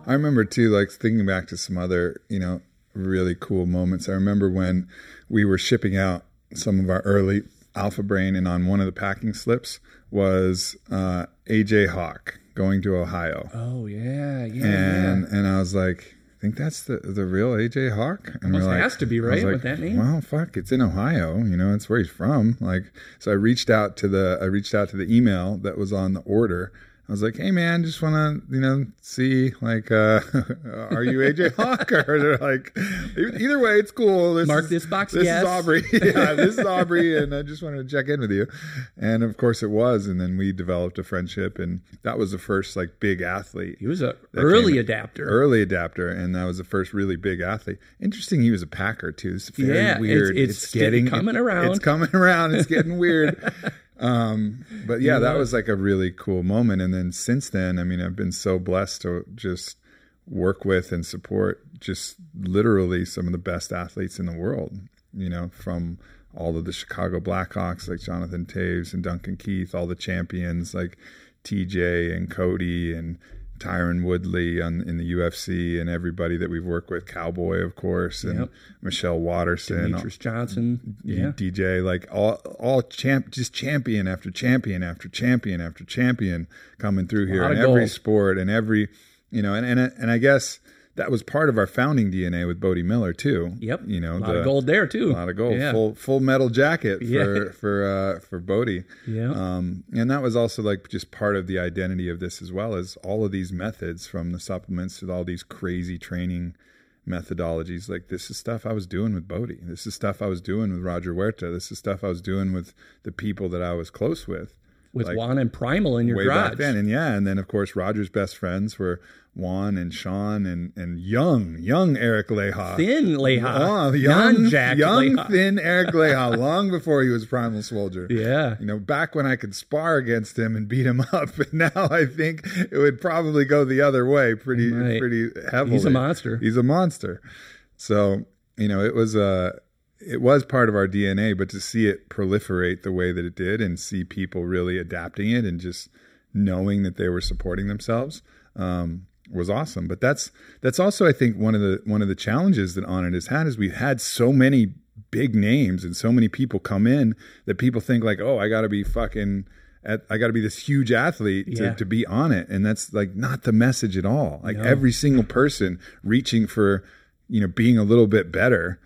I remember too, like thinking back to some other, you know, really cool moments. I remember when we were shipping out some of our early Alpha Brain, and on one of the packing slips was uh, AJ Hawk going to Ohio, Oh yeah, yeah. and and I was like, think that's the the real AJ Hawk. And Almost we're like- has to be, right, like, with that name? Well, fuck, it's in Ohio. You know, it's where he's from. Like, so I reached out to the I reached out to the email that was on the order. I was like, "Hey man, just want to you know see like, uh, <laughs> are you AJ Hawk <laughs> or they're like, either way, it's cool. This Mark is, this box, This yes. is Aubrey. <laughs> yeah, this is Aubrey, and I just wanted to check in with you. And of course, it was. And then we developed a friendship, and that was the first like big athlete He was a early came- adapter. early adapter, and that was the first really big athlete. Interesting, he was a Packer too. It's very Yeah, it's- weird. it's still coming around. It's coming around. It's getting weird. Um, but yeah, that was like a really cool moment. And then since then, I mean, I've been so blessed to just work with and support just literally some of the best athletes in the world. You know, from all of the Chicago Blackhawks like Jonathan Toews and Duncan Keith, all the champions like TJ and Cody and Tyron Woodley on, in the UFC and everybody that we've worked with, Cowboy, of course, and Yep. Michelle Waterson, Demetrious Johnson. Yeah. DJ, like all all champ, just champion after champion after champion after champion coming through here in every sport and every, you know, and and and I guess that was part of our founding DNA with Bode Miller too. Yep. you know, a lot the- of gold there too. a lot of gold, Yeah. full full metal jacket for Yeah. for uh, for Bode. Yeah. Um, and that was also like just part of the identity of this as well as all of these methods from the supplements to all these crazy training methodologies. Like this is stuff I was doing with Bode. This is stuff I was doing with Roger Huerta. This is stuff I was doing with the people that I was close with. with like, Juan and Primal in your way garage. back then. And yeah, and then of course Roger's best friends were Juan and Sean and and young, young Eric Leija. Thin Leija. Oh, young, Non-jacked young, Leija. thin Eric Leija, <laughs> long before he was Primal Soldier. Yeah. You know, back when I could spar against him and beat him <laughs> up, but now I think it would probably go the other way pretty, Right. pretty heavily. He's a monster. He's a monster. So you know, it was uh it was part of our DNA, but to see it proliferate the way that it did, and see people really adapting it, and just knowing that they were supporting themselves, um, was awesome. But that's that's also, I think, one of the one of the challenges that Onnit has had is we've had so many big names and so many people come in that people think like, oh, I got to be fucking. At, I got to be this huge athlete to, Yeah. to be on it, and that's like not the message at all. Like every single person reaching for, you know, being a little bit better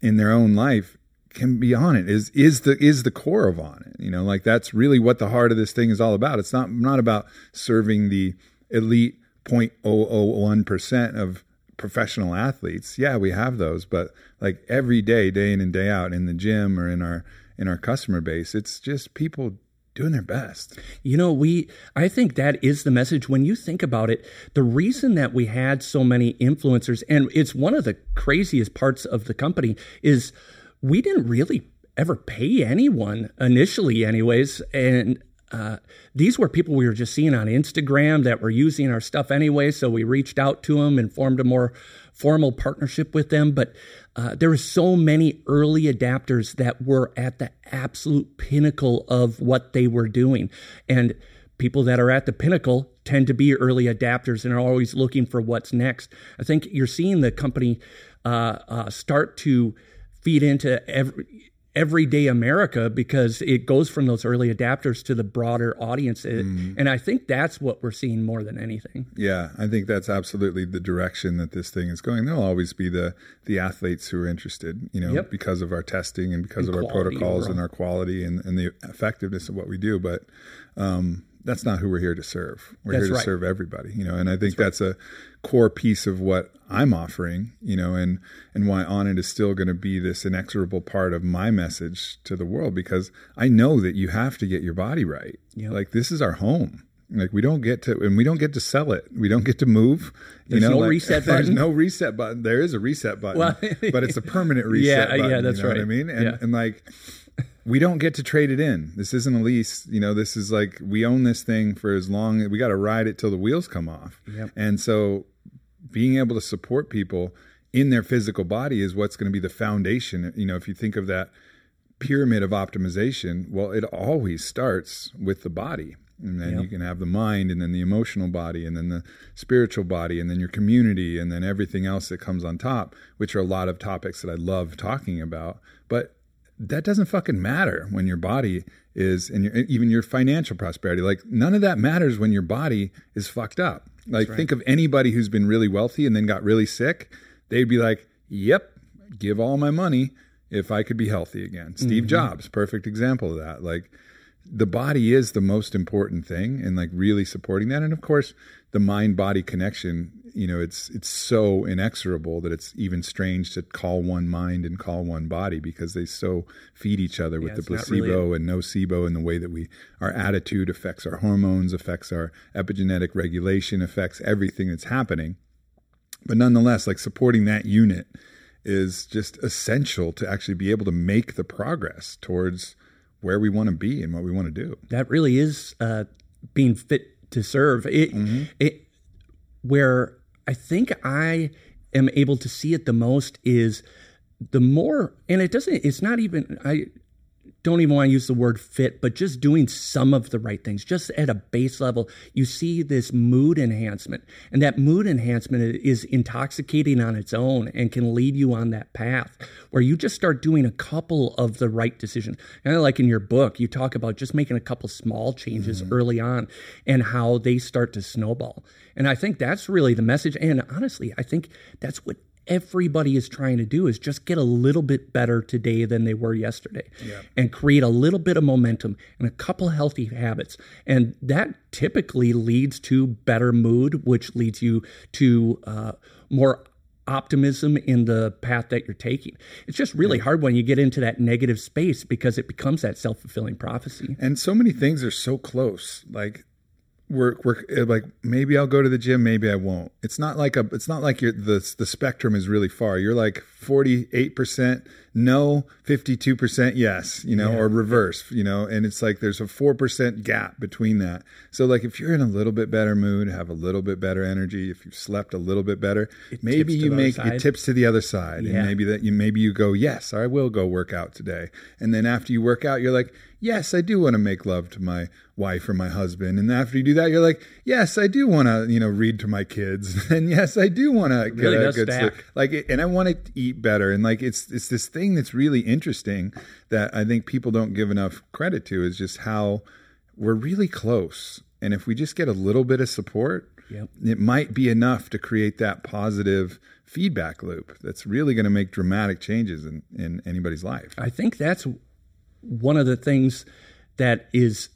in their own life can be on it is is the is the core of Onnit you know like that's really what the heart of this thing is all about it's not not about serving the elite 0.001% of professional athletes yeah we have those but like every day day in and day out in the gym or in our in our customer base it's just people doing their best You know, we I think that is the message when you think about it. The reason that we had so many influencers and it's one of the craziest parts of the company is we didn't really ever pay anyone initially anyways and uh, these were people we were just seeing on Instagram that were using our stuff anyway. So we reached out to them and formed a more formal partnership with them. But uh, there were so many early adapters that were at the absolute pinnacle of what they were doing. And people that are at the pinnacle tend to be early adapters and are always looking for what's next. I think you're seeing the company uh, uh, start to feed into every everyday America because it goes from those early adapters to the broader audience. It- And I think that's what we're seeing more than anything. Yeah, I think that's absolutely the direction that this thing is going. There'll always be the the athletes who are interested, you know, Yep. because of our testing and because And of our protocols overall. and our quality and, and the effectiveness of what we do. But um, that's not who we're here to serve. We're That's here to right. serve everybody, you know. And I think that's, a core piece of what I'm offering, you know, and and why Onnit is still going to be this inexorable part of my message to the world because I know that you have to get your body right. Yep. Like this is our home. Like we don't get to, and we don't get to sell it. We don't get to move. There's you know, no like, reset <laughs> There's no reset button. There is a reset button, Well, <laughs> but it's a permanent reset. Yeah, yeah, button, that's you know What I mean, and Yeah. and like we don't get to trade it in. This isn't a lease. You know, this is like we own this thing for as long. We got to ride it till the wheels come off. Yep. And so, being able to support people in their physical body is what's going to be the foundation. You know, if you think of that pyramid of optimization, well, it always starts with the body. And then Yep. you can have the mind, and then the emotional body, and then the spiritual body, and then your community, and then everything else that comes on top, which are a lot of topics that I love talking about. But that doesn't fucking matter when your body is, and your, even your financial prosperity. Like, none of that matters when your body is fucked up. Like, think of anybody who's been really wealthy and then got really sick. They'd be like, yep, give all my money if I could be healthy again. Steve mm-hmm. Jobs, perfect example of that. Like, the body is the most important thing and like really supporting that and of course the mind body connection you know it's it's so inexorable that it's even strange to call one mind and call one body because they so feed each other with Yeah, the placebo really and nocebo and the way that we our attitude affects our hormones affects our epigenetic regulation affects everything that's happening. But nonetheless like supporting that unit is just essential to actually be able to make the progress towards where we want to be and what we want to do. That really is uh, being fit to serve. It, it, where I think I am able to see it the most is the more, and it doesn't. It's not even. I don't even want to use the word fit, but just doing some of the right things, just at a base level, you see this mood enhancement. And that mood enhancement is intoxicating on its own and can lead you on that path where you just start doing a couple of the right decisions. Of like in your book, you talk about just making a couple small changes mm-hmm. early on and how they start to snowball. And I think that's really the message. And honestly, I think that's what everybody is trying to do is just get a little bit better today than they were yesterday and create a little bit of momentum and a couple healthy habits. And that typically leads to better mood which leads you to uh, more optimism in the path that you're taking. It's just really hard when you get into that negative space because it becomes that self-fulfilling prophecy. And so many things are so close. Like we're, we're uh, like maybe I'll go to the gym, maybe I won't. It's not like a it's not like you're the the spectrum is really far. You're like 48% no, 52% yes, you know, or reverse, you know, and it's like there's a 4% gap between that. So like if you're in a little bit better mood, have a little bit better energy, if you've slept a little bit better, maybe you make side. it tips to the other side Yeah. and maybe that you maybe you go, "Yes, I will go work out today." And then after you work out, you're like, "Yes, I do want to make love to my wife or my husband." And after you do that, you're like, "Yes, I do want to, you know, read to my kids." <laughs> and yes, I do want to get really a good sleep. Like and I want to eat better and like it's it's this thing that's really interesting that I think people don't give enough credit to is just how we're really close. And if we just get a little bit of support, Yep. it might be enough to create that positive feedback loop that's really going to make dramatic changes in, in anybody's life. I think that's one of the things that is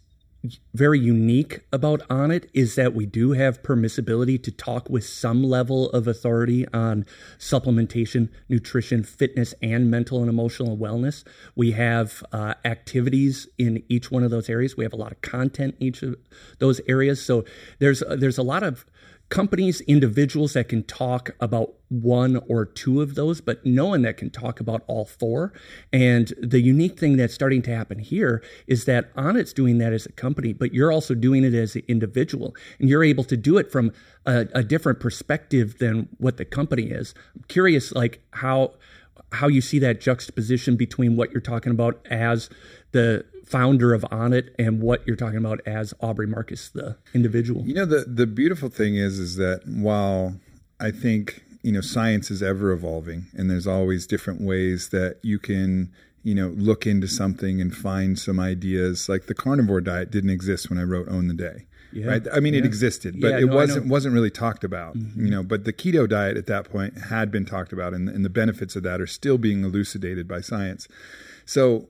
very unique about Onnit is that we do have permissibility to talk with some level of authority on supplementation, nutrition, fitness, and mental and emotional wellness. We have uh, activities in each one of those areas. We have a lot of content in each of those areas. So there's there's a lot of companies, individuals that can talk about one or two of those, but no one that can talk about all four. And the unique thing that's starting to happen here is that Onnit's doing that as a company, but you're also doing it as an individual, and you're able to do it from a, a different perspective than what the company is. I'm curious, like how how you see that juxtaposition between what you're talking about as the founder of Onnit and what you're talking about as Aubrey Marcus, the individual. You know, the, the beautiful thing is, is that while I think, you know, science is ever evolving and there's always different ways that you can, you know, look into something and find some ideas. Like the carnivore diet didn't exist when I wrote Own the Day. Yeah. Right. I mean, it existed, but Yeah, it no, wasn't wasn't really talked about. Mm-hmm. You know, but the keto diet at that point had been talked about, and, and the benefits of that are still being elucidated by science. So,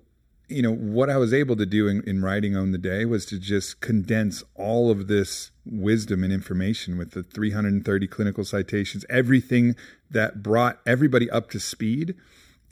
you know, what I was able to do in, in writing Own the Day was to just condense all of this wisdom and information with the 330 clinical citations, everything that brought everybody up to speed.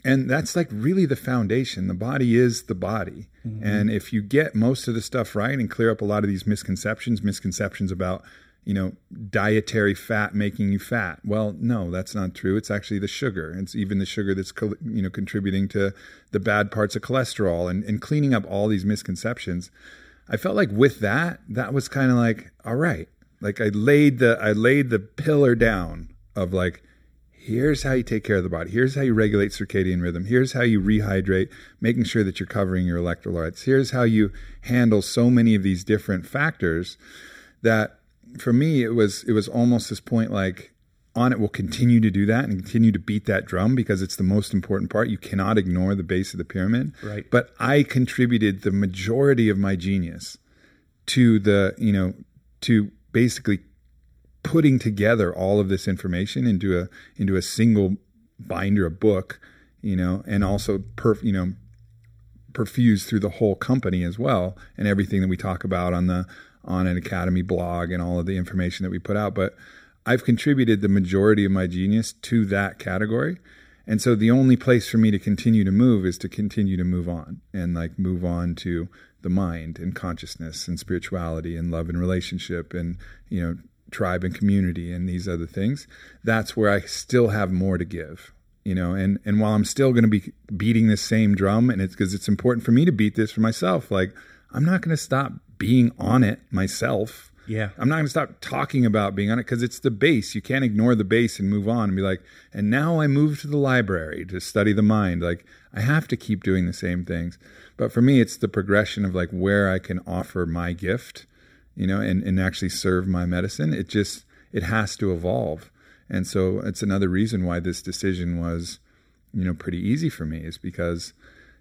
And that's like really the foundation. The body is the body. Mm-hmm. And if you get most of the stuff right and clear up a lot of these misconceptions, misconceptions about, you know, dietary fat making you fat. Well, no, that's not true. It's actually the sugar. It's even the sugar that's, you know, contributing to the bad parts of cholesterol and, and cleaning up all these misconceptions. I felt like with that, that was kind of like, all right. Like I laid the I laid the pillar down of like, here's how you take care of the body. Here's how you regulate circadian rhythm. Here's how you rehydrate, making sure that you're covering your electrolytes. Here's how you handle so many of these different factors that for me it was it was almost this point like Onnit will continue to do that and continue to beat that drum because it's the most important part. You cannot ignore the base of the pyramid. Right. But I contributed the majority of my genius to the, you know, to basically putting together all of this information into a into a single binder, a book, you know, and also perf, you know, perfused through the whole company as well, and everything that we talk about on the Onnit academy blog and all of the information that we put out. But I've contributed the majority of my genius to that category. And so the only place for me to continue to move is to continue to move on and like move on to the mind and consciousness and spirituality and love and relationship and, you know, tribe and community and these other things. That's where I still have more to give, you know, and, and while I'm still going to be beating this same drum and it's because it's important for me to beat this for myself, like I'm not going to stop being on it myself yeah. I'm not going to stop talking about being on it because it's the base. You can't ignore the base and move on and be like, and now I move to the library to study the mind. Like, I have to keep doing the same things. But for me, it's the progression of like where I can offer my gift, you know, and, and actually serve my medicine. It just, it has to evolve. And so it's another reason why this decision was, you know, pretty easy for me is because,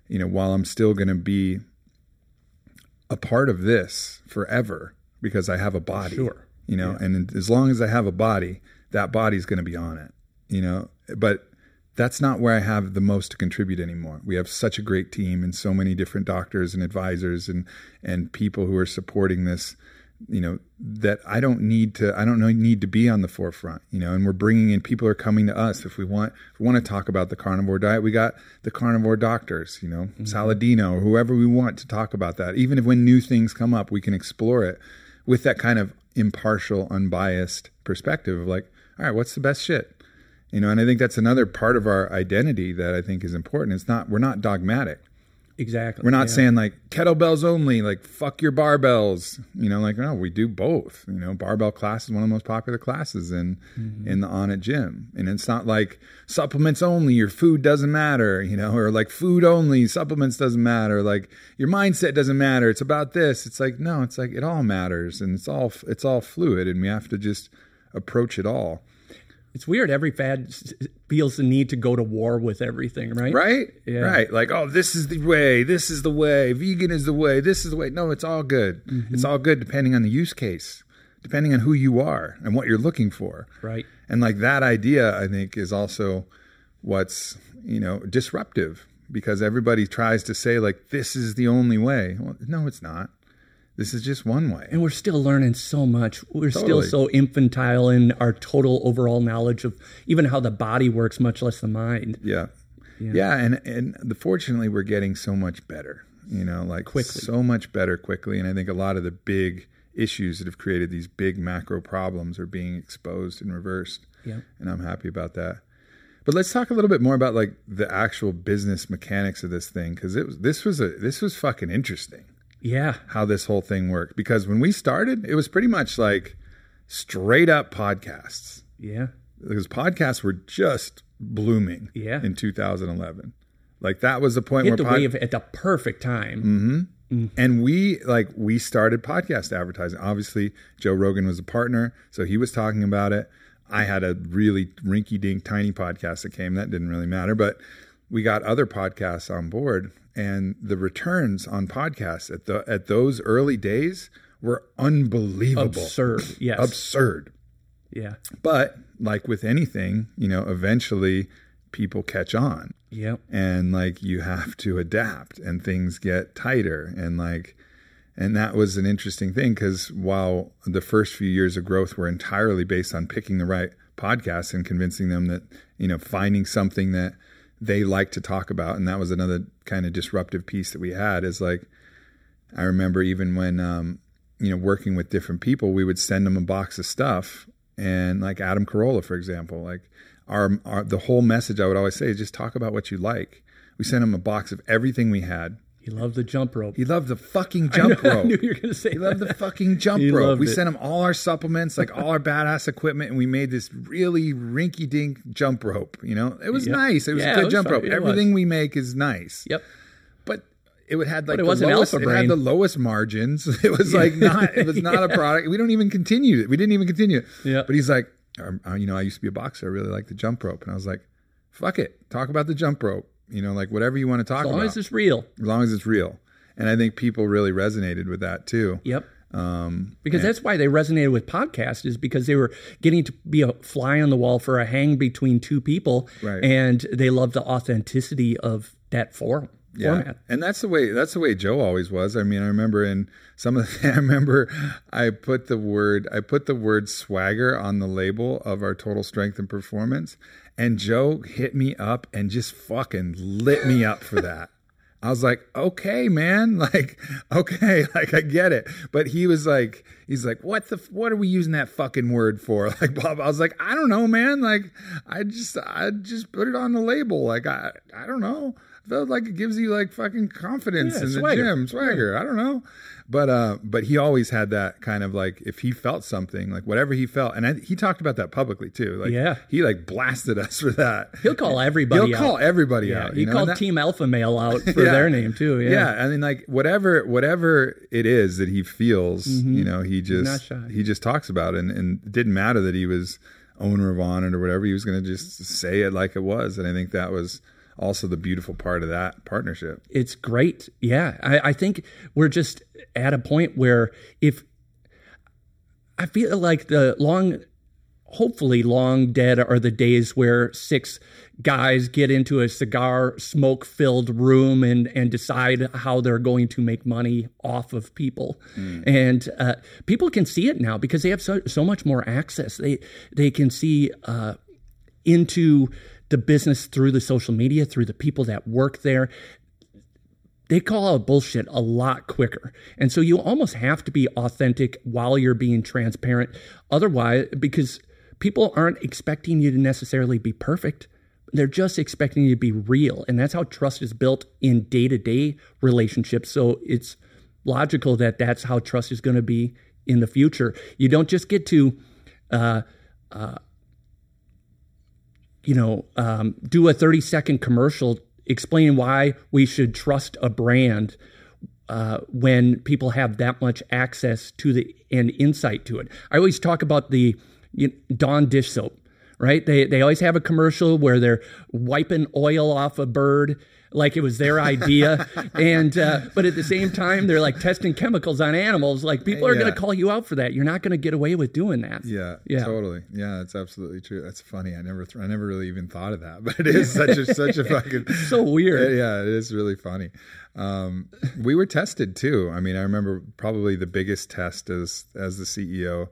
you know, while I'm still going to be a part of this forever, because I have a body. Sure. You know, yeah. and as long as I have a body, that body's going to be on it. You know, but that's not where I have the most to contribute anymore. We have such a great team and so many different doctors and advisors and and people who are supporting this you know that I don't need to I don't need to be on the forefront you know and we're bringing in people are coming to us if we want if we want to talk about the carnivore diet we got the carnivore doctors you know mm-hmm. Saladino or whoever we want to talk about that. Even if when new things come up we can explore it with that kind of impartial unbiased perspective of like all right what's the best shit? You know and I think that's another part of our identity that I think is important. It's not we're not dogmatic Exactly. We're not yeah. saying like kettlebells only, like fuck your barbells. You know, like no, we do both. You know, barbell class is one of the most popular classes in mm-hmm. in the Onnit gym, and it's not like supplements only. Your food doesn't matter. You know, or like food only, supplements doesn't matter. Like your mindset doesn't matter. It's about this. It's like no, it's like it all matters, and it's all it's all fluid, and we have to just approach it all. It's weird. Every fad feels the need to go to war with everything, right? Right? Yeah. Right. Like, oh, this is the way. This is the way. Vegan is the way. This is the way. No, it's all good. Mm-hmm. It's all good depending on the use case, depending on who you are and what you're looking for. Right. And like that idea, I think, is also what's, you know, disruptive because everybody tries to say, like, this is the only way. Well, no, it's not. This is just one way. And we're still learning so much. We're totally. still so infantile in our total overall knowledge of even how the body works, much less the mind. Yeah. Yeah, yeah and and the, fortunately we're getting so much better. You know, like quickly. so much better quickly. And I think a lot of the big issues that have created these big macro problems are being exposed and reversed. Yeah. And I'm happy about that. But let's talk a little bit more about like the actual business mechanics of this thing because it was this was a this was fucking interesting yeah how this whole thing worked because when we started it was pretty much like straight up podcasts yeah because podcasts were just blooming yeah in 2011 like that was the point Hit where the pod- wave at the perfect time mm-hmm. Mm. And we like we started podcast advertising. Obviously, Joe Rogan was a partner, so he was talking about it. I had a really rinky dink tiny podcast that came that didn't really matter, but we got other podcasts on board and the returns on podcasts at the at those early days were unbelievable. Absurd. <laughs> Yes. Absurd. Yeah. But like with anything, you know, eventually people catch on. Yep. And like you have to adapt and things get tighter and like and that was an interesting thing because while the first few years of growth were entirely based on picking the right podcasts and convincing them that, you know, finding something that they like to talk about and that was another kind of disruptive piece that we had is like i remember even when um, you know working with different people we would send them a box of stuff and like adam carolla for example like our, our the whole message i would always say is just talk about what you like. We sent him a box of everything we had he loved the jump rope. He loved the fucking jump rope. I knew you were going to say. He loved the fucking jump he rope. We it. sent him all our supplements, like all our badass equipment, and we made this really rinky dink jump rope. You know, it was yep. nice. It was yeah, a good was jump rope. Everything we make is nice. Yep. But it had like it the lowest. It had the lowest margins. <laughs> It was like not. It was <laughs> not yeah. a product. We don't even continue it. We didn't even continue it. Yeah. But he's like, um, uh, you know, I used to be a boxer. I really like the jump rope, and I was like, fuck it, talk about the jump rope. You know, like whatever you want to talk about. As long about. as it's real. As long as it's real and I think people really resonated with that too. Yep. Um, because that's why they resonated with podcasts is because they were getting to be a fly on the wall for a hang between two people, right. and they love the authenticity of that forum. format. And that's the way that's the way Joe always was. I mean, I remember in some of the <laughs> I remember I put the word I put the word swagger on the label of our total strength and performance and Joe hit me up and just fucking lit me up for that. I was like, okay, man, <laughs> like, okay, <laughs> like I get it. But he was like, he's like, what the, what are we using that fucking word for? <laughs> Like, Bob, I was like, I don't know, man. Like, I just, I just put it on the label. Like, I, I don't know. I felt like it gives you like fucking confidence Yeah, in the swagger. gym, swagger. I don't know. But, uh, but he always had that kind of like, if he felt something, like whatever he felt, and I, he talked about that publicly too. Like, Yeah. he like blasted us for that. He'll call everybody He'll out. call everybody yeah, out. he know, called that- Team Alpha Male out <laughs> for Yeah. their name too. Yeah. yeah. I mean, like whatever, whatever it is that he feels, you know, he Mm-hmm. not just shy. he just talks about it, and, and it didn't matter that he was owner of Onnit or whatever. He was going to just say it like it was, and I think that was also the beautiful part of that partnership. it's great. Yeah, I, I think we're just at a point where if I feel like the long, hopefully long dead are the days where six guys get into a cigar smoke filled room and and decide how they're going to make money off of people and uh, people can see it now because they have so, so much more access they they can see uh, into the business through the social media through the people that work there they call out bullshit a lot quicker. And so you almost have to be authentic while you're being transparent. Otherwise, because people aren't expecting you to necessarily be perfect, they're just expecting you to be real. And that's how trust is built in day to day relationships. So it's logical that that's how trust is going to be in the future. You don't just get to, uh, you know, um, do a 30 second commercial explaining why we should trust a brand uh, when people have that much access to the and insight to it. I always talk about the you Dawn dish soap, right? They they always have a commercial where they're wiping oil off a bird like it was their idea, and uh, but at the same time they're like testing chemicals on animals. Like people are going to call you out for that. You're not going to get away with doing that. Yeah, Yeah. totally. Yeah, that's absolutely true. That's funny. I never, th- I never really even thought of that, <laughs> but it is such a such a <laughs> fucking So weird. Yeah, it is really funny. Um, we were tested too. I mean, I remember probably the biggest test as as the CEO,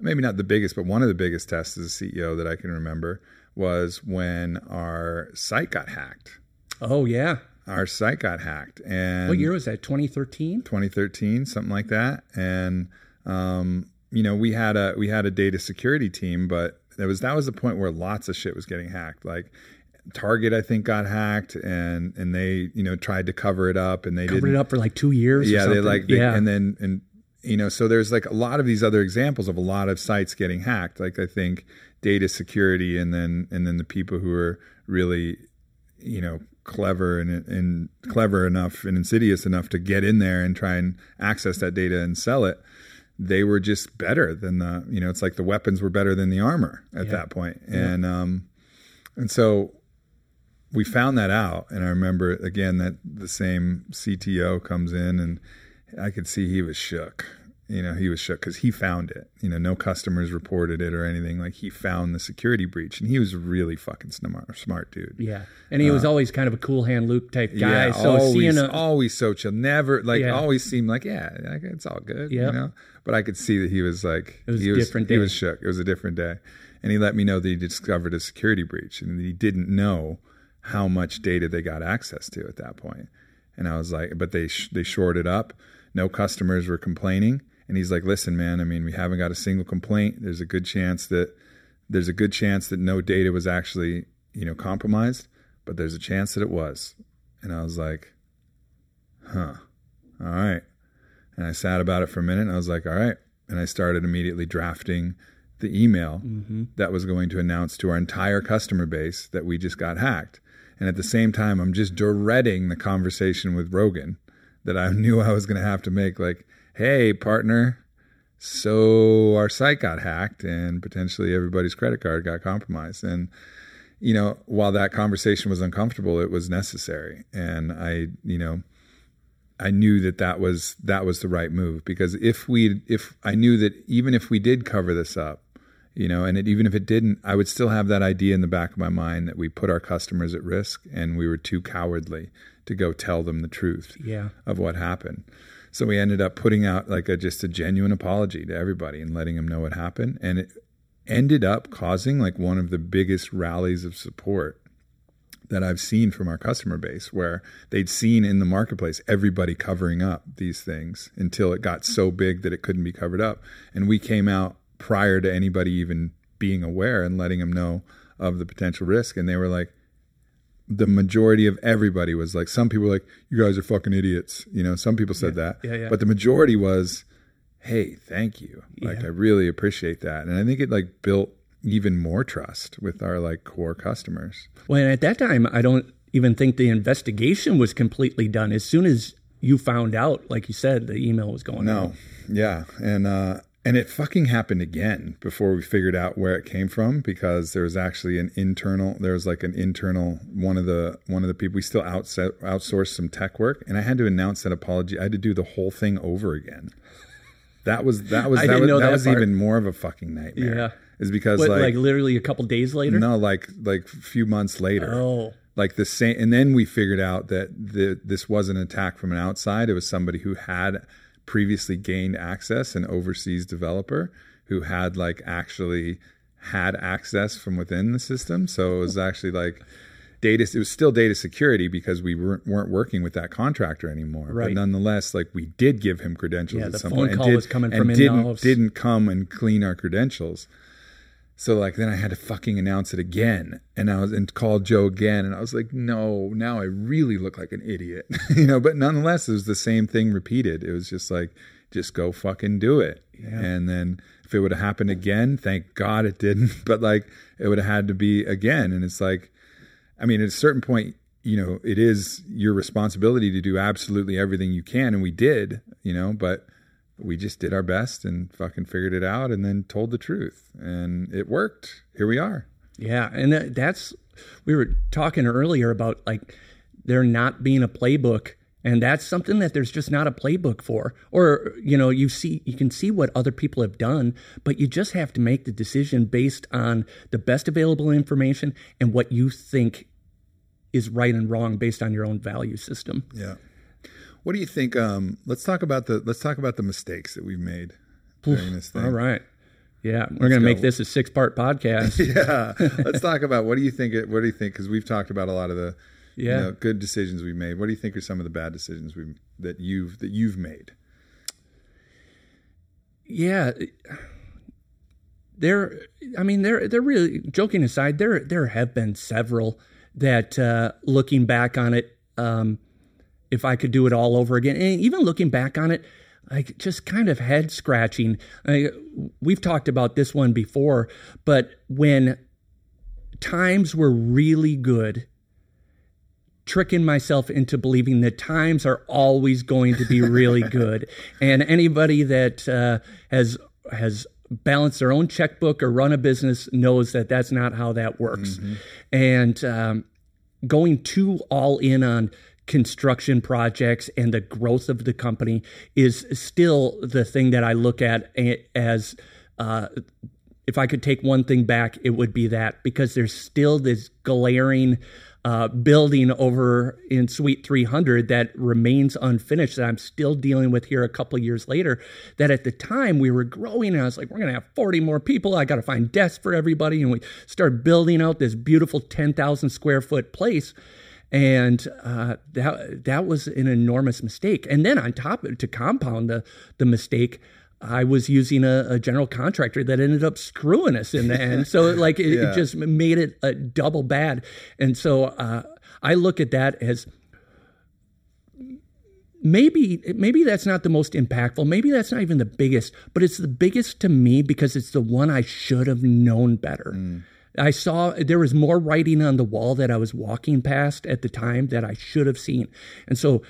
maybe not the biggest, but one of the biggest tests as a CEO that I can remember was when our site got hacked. Oh yeah. Our site got hacked, and What year was that? 2013. 2013, something like that. And um, you know, we had a we had a data security team, but that was that was the point where lots of shit was getting hacked. Like Target, I think, got hacked, and and they you know tried to cover it up, and they Covered it up for like two years. or yeah, they like they, yeah. and then and you know so there's like a lot of these other examples of a lot of sites getting hacked. Like I think data security, and then and then the people who are really you know clever and and clever enough and insidious enough to get in there and try and access that data and sell it they were just better than the you know it's like the weapons were better than the armor at that point. And um and so we found that out. And i remember again that the same cto comes in and i could see he was shook you know he was shook because he found it you know no customers reported it or anything like he found the security breach and he was really fucking smart smart dude yeah, and he was uh, always kind of a cool hand Luke type guy. yeah, so always, seeing a always so chill. Never like Yeah. always seemed like yeah, like, it's all good. Yeah. You know, but I could see that he was like was he a was different Day. he was shook. It was a different day, and he let me know that he discovered a security breach and he didn't know how much data they got access to at that point. And I was like, but they sh- they shorted up. No customers were complaining, and he's like, listen, man. I mean, we haven't got a single complaint. There's a good chance that there's a good chance that no data was actually you know compromised, but there's a chance that it was. And I was like, huh, all right. And I sat about it for a minute and I was like, all right. And I started immediately drafting the email mm-hmm. that was going to announce to our entire customer base that we just got hacked. And at the same time, I'm just dreading the conversation with Rogan that I <laughs> knew I was going to have to make like, hey, partner, so our site got hacked and potentially everybody's credit card got compromised. And you know, while that conversation was uncomfortable, it was necessary. And I, you know, I knew that that was that was the right move because if we if I knew that even if we did cover this up, you know and it, even if it didn't i would still have that idea in the back of my mind that we put our customers at risk and we were too cowardly to go tell them the truth Yeah. of what happened so we ended up putting out like a just a genuine apology to everybody and letting them know what happened and it ended up causing like one of the biggest rallies of support that I've seen from our customer base where they'd seen in the marketplace everybody covering up these things until it got so big that it couldn't be covered up. And we came out prior to anybody even being aware and letting them know of the potential risk. And they were like, the majority of everybody was like, some people were like, you guys are fucking idiots. You know, some people said that. Yeah, yeah. But the majority was, hey, thank you. Like, Yeah. I really appreciate that. And I think it like built even more trust with our like core customers. Well, and at that time, I don't even think the investigation was completely done. As soon as you found out, like you said, the email was going out. No, yeah, and uh, and it fucking happened again before we figured out where it came from because there was actually an internal. There was like an internal one of the one of the people we still outset, outsourced some tech work, and I had to announce that apology. I had to do the whole thing over again. That was that was that was, that that was part. even more of a fucking nightmare. Yeah. is because What, like, like, literally a couple days later? no, like like a few months later Oh, like the same and then we figured out that the, this wasn't an attack from an outside it was somebody who had previously gained access an overseas developer who had like actually had access from within the system so it was actually like data it was still data security because we weren't, weren't working with that contractor anymore but Right. nonetheless like we did give him credentials Yeah, at the some phone point and call did- was coming and from didn't, in-house. didn't come and clean our credentials so like then I had to fucking announce it again, and I was and called Joe again, and I was like, no, now I really look like an idiot, <laughs> you know. But nonetheless, it was the same thing repeated. It was just like, just go fucking do it. And then if it would have happened again, thank God it didn't. <laughs> But like it would have had to be again, and it's like, I mean, at a certain point, you know, it is your responsibility to do absolutely everything you can, and we did, you know, but we just did our best and fucking figured it out and then told the truth and it worked here we are yeah. And that, that's, we were talking earlier about like there not being a playbook. And that's something that there's just not a playbook for. Or, you know, you see, you can see what other people have done, but you just have to make the decision based on the best available information and what you think is right and wrong based on your own value system. yeah what do you think um let's talk about the let's talk about the mistakes that we've made during this thing All right. Yeah. We're going to make this a six part podcast. <laughs> yeah let's talk about what do you think it what do you think because we've talked about a lot of the you know, good decisions we've made what do you think are some of the bad decisions we that you've that you've made Yeah. There, I mean, there, there really, joking aside, there, there have been several that, uh, looking back on it, um, if I could do it all over again, and even looking back on it, like just kind of head scratching. I, we've talked about this one before, but when times were really good, tricking myself into believing that times are always going to be really <laughs> good. And anybody that uh, has has balanced their own checkbook or run a business knows that that's not how that works. And um, going too all in on construction projects and the growth of the company is still the thing that I look at as uh, if I could take one thing back, it would be that because there's still this glaring uh, building over in Suite 300 that remains unfinished that I'm still dealing with here a couple years later. That at the time we were growing, and I was like, we're going to have 40 more people. I got to find desks for everybody. And we start building out this beautiful 10,000 square foot place. And uh, that that was an enormous mistake. And then on top to compound the the mistake, I was using a, a general contractor that ended up screwing us in the end. So <laughs> like it, Yeah. it just made it a double bad. And so uh, I look at that as maybe maybe that's not the most impactful. Maybe that's not even the biggest, but it's the biggest to me because it's the one I should have known better. I saw there was more writing on the wall that I was walking past at the time that I should have seen. And so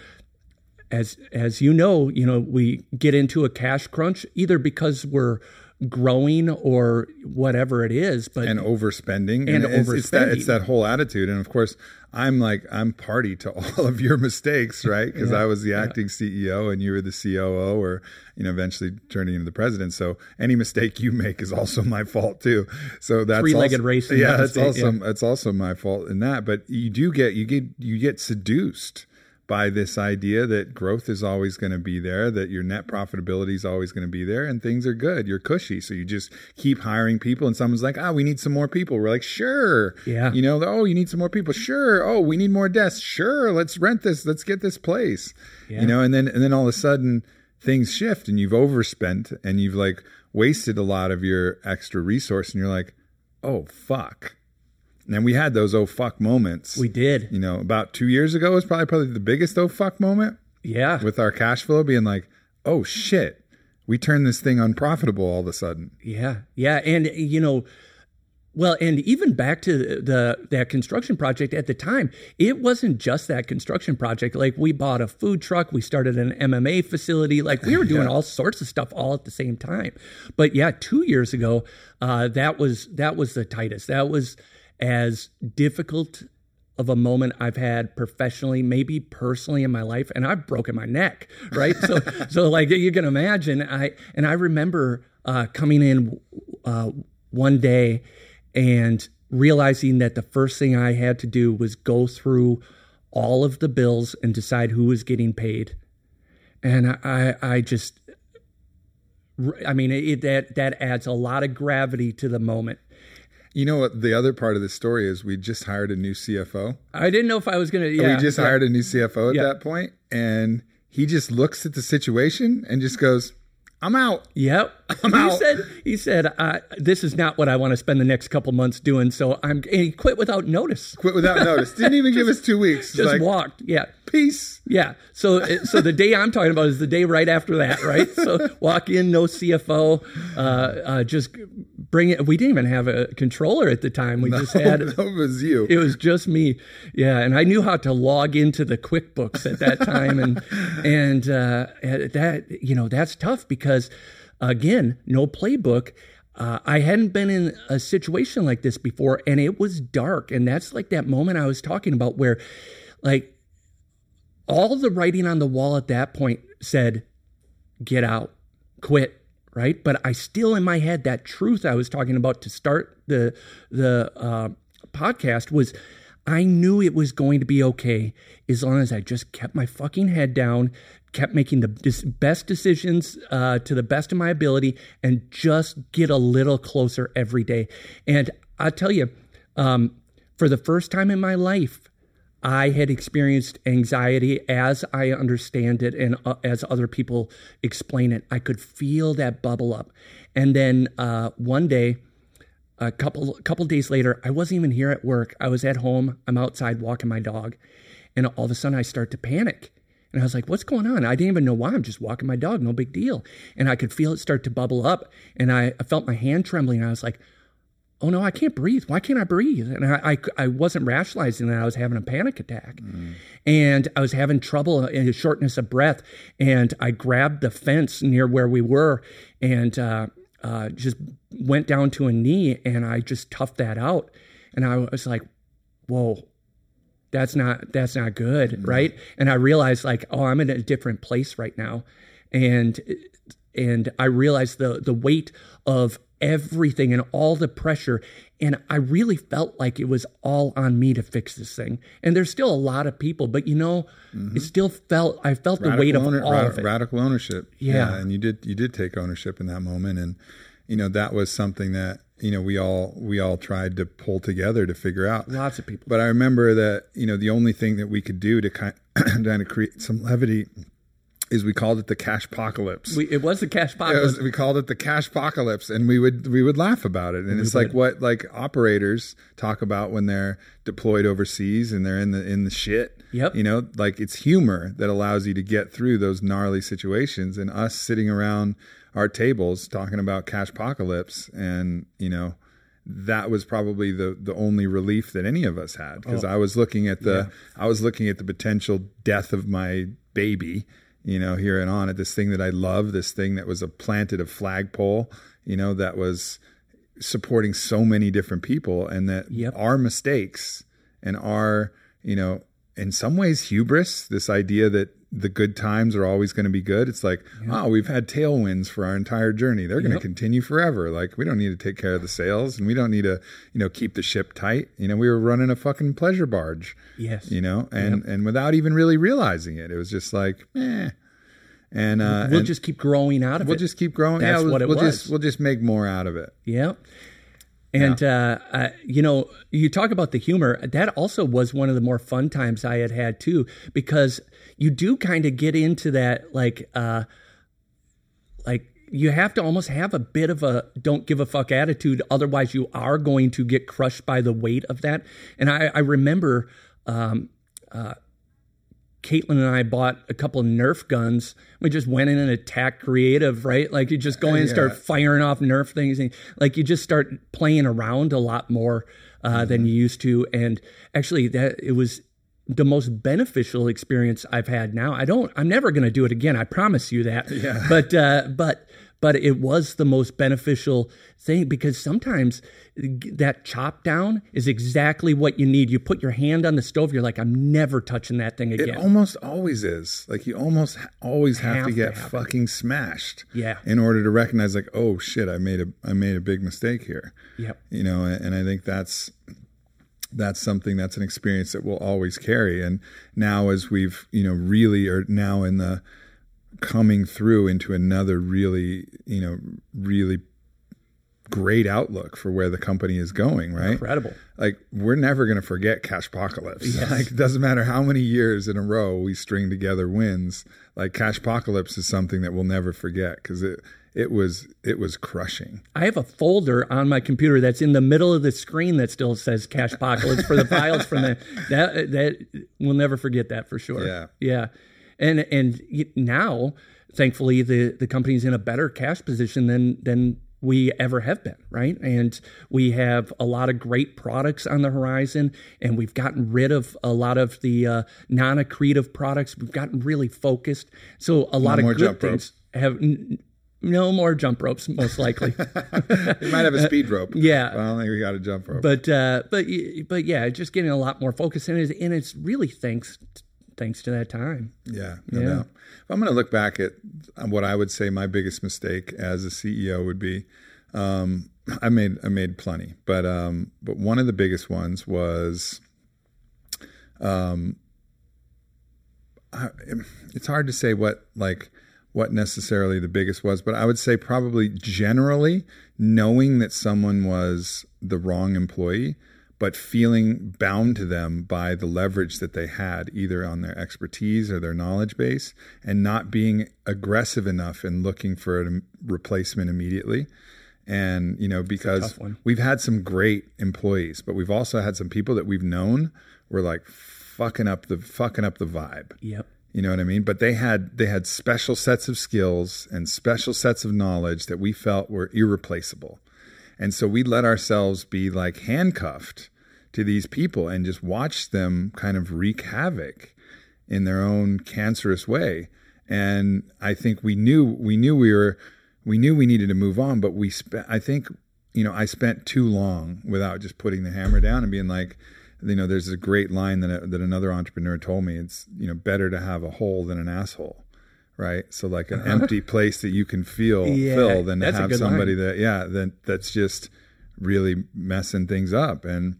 as as you know, you know, we get into a cash crunch either because we're growing or whatever it is. But and overspending. And it's, it's that overspending. it's that whole attitude. And of course i'm like i'm party to all of your mistakes right? <laughs> Because i was the acting ceo and you were the coo or you know eventually turning into the president. So any mistake you make is also my fault too. So that's Three-legged also, race yeah that that's also it's also my fault in that. But you do get you get you get seduced by this idea that growth is always going to be there, that your net profitability is always going to be there, and things are good. You're cushy. So you just keep hiring people, and someone's like, ah, we need some more people. We're like, sure. Yeah. You know, oh, you need some more people. Sure. Oh, we need more desks. Sure. Let's rent this. Let's get this place. Yeah. You know, and then, and then all of a sudden things shift and you've overspent and you've like wasted a lot of your extra resource, and you're like, oh, fuck. And we had those oh fuck moments. we did. You know, about two years ago was probably probably the biggest oh fuck moment Yeah. with our cash flow being like, oh shit, we turned this thing unprofitable all of a sudden. Yeah, yeah, and you know, well, and even back to the that construction project at the time, it wasn't just that construction project. Like we bought a food truck, we started an MMA facility, like we were <laughs> doing all sorts of stuff all at the same time. But yeah, two years ago, uh, that was that was the tightest. That was as difficult of a moment I've had professionally, maybe personally in my life, and I've broken my neck, right? so, <laughs> so like you can imagine, I and I remember uh, coming in uh, one day and realizing that the first thing I had to do was go through all of the bills and decide who was getting paid, and I, I just, I mean, it, that that adds a lot of gravity to the moment. You know what? The other part of the story is we just hired a new CFO. I didn't know if I was gonna. Yeah, we just yeah. hired a new CFO at Yeah. that point, and he just looks at the situation and just goes, "I'm out." Yep. <laughs> he out. said he said uh, this is not what I want to spend the next couple months doing. So I'm and he quit without notice. Quit without notice. Didn't even <laughs> give us two weeks. Just like, walked. Yeah. peace. Yeah. So so the day I'm talking about is the day right after that, right? So walk in, no CFO, uh, uh, just bring it. We didn't even have a controller at the time. We just had <laughs> that was you. it was just me yeah and i knew how to log into the quickbooks at that time and <laughs> and uh, that you know that's tough because again no playbook uh, i hadn't been in a situation like this before and it was dark and that's like that moment i was talking about where like all the writing on the wall at that point said get out quit right? But i still in my head that truth i was talking about to start the the uh, podcast was i knew it was going to be okay as long as i just kept my fucking head down kept making the best decisions uh, to the best of my ability and just get a little closer every day. And i tell you um, for the first time in my life I had experienced anxiety as I understand it and uh, as other people explain it. I could feel that bubble up. And then uh, one day, a couple couple days later, I wasn't even here at work. I was at home. I'm outside walking my dog, and all of a sudden I start to panic. And I was like, "What's going on?" I didn't even know why. I'm just walking my dog, no big deal. And I could feel it start to bubble up, and I, I felt my hand trembling. I was like, oh no, I can't breathe. Why can't I breathe? And I, I, I wasn't rationalizing that I was having a panic attack. And I was having trouble and shortness of breath. And I grabbed the fence near where we were and uh, uh, just went down to a knee and I just toughed that out. And I was like, whoa, that's not that's not good right and i realized like oh i'm in a different place right now and and i realized the the weight of everything and all the pressure and i really felt like it was all on me to fix this thing and there's still a lot of people but you know mm-hmm. it still felt i felt the weight of owner- all rad- of it radical ownership. Yeah. and you did you did take ownership in that moment, and you know that was something that you know we all we all tried to pull together to figure out. lots of people But I remember that you know the only thing that we could do to kind <clears throat> kind of create some levity is we called it the cash apocalypse. it was the cash apocalypse. we called it the cash apocalypse, and we would we would laugh about it. And it's like what like operators talk about when they're deployed overseas and they're in the in the shit. Yep. You know, like it's humor that allows you to get through those gnarly situations. And us sitting around our tables talking about cash apocalypse, and you know, that was probably the the only relief that any of us had because oh. I was looking at the I was looking at the potential death of my baby, you know, here and on at this thing that I love, this thing that was a planted a flagpole, you know, that was supporting so many different people and that Yep. our mistakes and our, you know, in some ways hubris, this idea that the good times are always going to be good. It's like, oh, we've had tailwinds for our entire journey. They're going to Yep. continue forever. Like we don't need to take care of the sails and we don't need to, you know, keep the ship tight. You know, we were running a fucking pleasure barge Yes. you know, and and without even really realizing it, it was just like, eh. And uh, we'll and just keep growing out of it. we'll just keep growing. That's yeah, we'll, what it we'll was. just we'll just make more out of it. Yeah. And uh, uh, you know, you talk about the humor. That also was one of the more fun times I had had too, because you do kind of get into that like, uh, like you have to almost have a bit of a don't give a fuck attitude, otherwise you are going to get crushed by the weight of that. And I, I remember um, Caitlin and I bought a couple of Nerf guns. We just went in and attacked creative, right? Like you just go in and start firing off Nerf things, and like you just start playing around a lot more uh, than you used to. And actually, that it was the most beneficial experience I've had. Now I don't. I'm never going to do it again. I promise you that. Yeah. But uh, but but it was the most beneficial thing because sometimes that chop down is exactly what you need. You put your hand on the stove, you're like, I'm never touching that thing again. It almost always is. Like you almost always have, Have to to get it. fucking smashed. Yeah. In order to recognize, like, oh shit, I made a I made a big mistake here. Yep. You know, and, and I think that's that's something that's an experience that we'll always carry. And now, as we've you know really are now in the coming through into another really you know really great outlook for where the company is going right Incredible. like we're never going to forget cash apocalypse like it doesn't matter how many years in a row we string together wins like cash apocalypse is something that we'll never forget because it it was it was crushing I have a folder on my computer that's in the middle of the screen that still says Cash Apocalypse for the files from the <laughs> that that we'll never forget that for sure. Yeah. yeah, and and now thankfully the the company's in a better cash position than than we ever have been, right? And we have a lot of great products on the horizon, and we've gotten rid of a lot of the uh, non-accretive products. We've gotten really focused, so a lot more of good jump rope. have. N- no more jump ropes, most likely. <laughs> we might have a speed rope <laughs> yeah. but i don't think we got a jump rope but uh, but but yeah, just getting a lot more focus, and it's, and it's really thanks thanks to that time. Yeah, no Yeah. doubt. If I'm going to look back at what I would say my biggest mistake as a CEO would be, um, I made I made plenty, but um, but one of the biggest ones was, um, I, it's hard to say what like what necessarily the biggest was, but I would say probably generally knowing that someone was the wrong employee, but feeling bound to them by the leverage that they had, either on their expertise or their knowledge base, and not being aggressive enough in looking for a replacement immediately. And, you know, because we've had some great employees, but we've also had some people that we've known were like fucking up the fucking up the vibe. Yep. You know what I mean? But they had they had special sets of skills and special sets of knowledge that we felt were irreplaceable. And so we let ourselves be like handcuffed to these people and just watch them kind of wreak havoc in their own cancerous way. And I think we knew we knew we were we knew we needed to move on, but we spent I think you know I spent too long without just putting the hammer down and being like you know there's a great line that that another entrepreneur told me it's you know better to have a hole than an asshole right so like an <laughs> empty place that you can feel Yeah, fill than to have somebody line. that yeah that that's just really messing things up and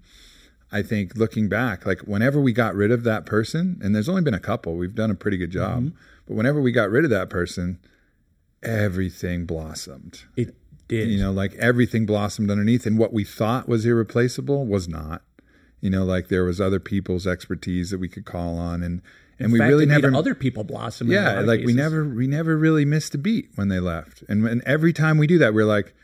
I think looking back, like whenever we got rid of that person, and there's only been a couple, we've done a pretty good job. Mm-hmm. But whenever we got rid of that person, everything blossomed. It did. You know, like everything blossomed underneath, and what we thought was irreplaceable was not. You know, like there was other people's expertise that we could call on, and and In we fact, really never other people blossom. yeah like we never we never really missed a beat when they left and, and every time we do that we're like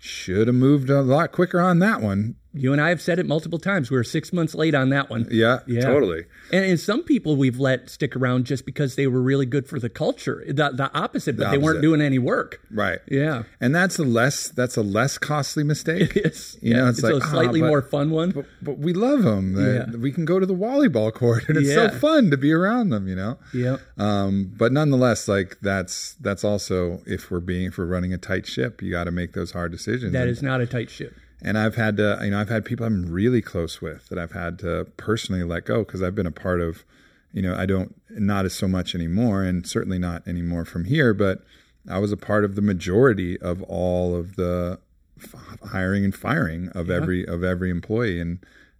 should have moved a lot quicker on that one You and I have said it multiple times. We were six months late on that one. Yeah, Yeah. totally. And, and some people we've let stick around just because they were really good for the culture. The, the opposite, but they weren't doing any work. Right. Yeah. And that's a less that's a less costly mistake. <laughs> It's, You know, it's like, a ah, slightly but- more fun one. But, but we love them. Yeah. We can go to the volleyball court, and it's so fun to be around them. You know. yeah. Um, but nonetheless, like that's that's also if we're being if we're running a tight ship, you got to make those hard decisions. That and, is not a tight ship. And I've had to, you know, I've had people I'm really close with that I've had to personally let go because I've been a part of, you know, I don't not as so much anymore, and certainly not anymore from here, but I was a part of the majority of all of the f- hiring and firing of every of every employee and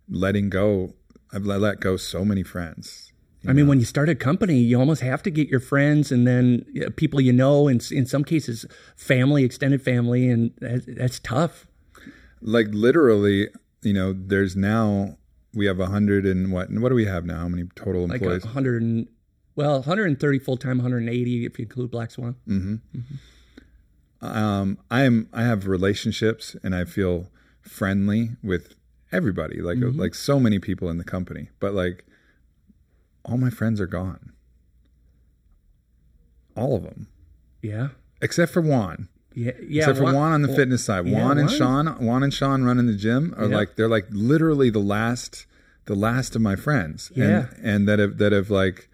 letting go. I've let, let go so many friends. I mean, when you start a company, you almost have to get your friends and then uh, people you know, and in some cases, family, extended family, and that, that's tough. Like literally, you know, there's now we have a hundred and what? What do we have now? How many total Like employees? a hundred and well, 130 full time, 180 if you include Black Swan. Hmm. um, I am I have relationships and I feel friendly with everybody, like like so many people in the company. But like all my friends are gone. All of them. Yeah, Except for Juan. Yeah, yeah. Except for Juan- Juan on the fitness side. yeah, Juan and Juan. Sean Juan and Sean running the gym are Yeah. like they're like literally the last the last of my friends. Yeah. And and that have that have like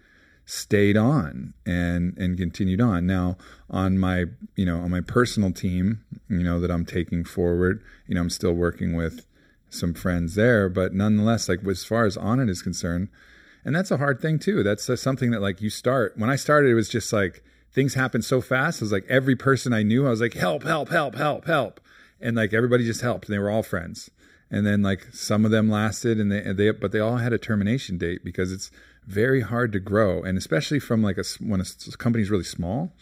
stayed on and and continued on. Now on my you know on my personal team, you know that I'm taking forward, you know I'm still working with some friends there, but nonetheless, like as far as Onnit is concerned, and that's a hard thing too. That's something that like you start. When I started, it was just like things happened so fast. It was like every person I knew, I was like help, help, help, help, help, and like everybody just helped. And they were all friends. And then like some of them lasted, and they, and they but they all had a termination date because it's very hard to grow, and especially from like a when a company's really small,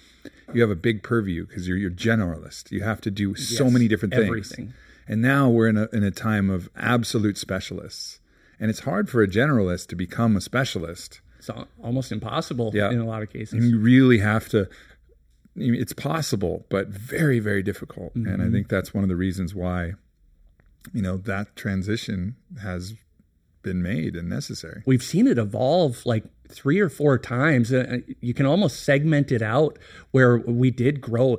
you have a big purview because you're you're generalist. You have to do so Yes, many different things. everything. And now we're in a in a time of absolute specialists. And it's hard for a generalist to become a specialist. It's almost impossible Yeah. in a lot of cases. And you really have to it's possible, but very, very difficult. And I think that's one of the reasons why, you know, that transition has been made and necessary. we've seen it evolve like three or four times. Uh, you can almost segment it out where we did grow.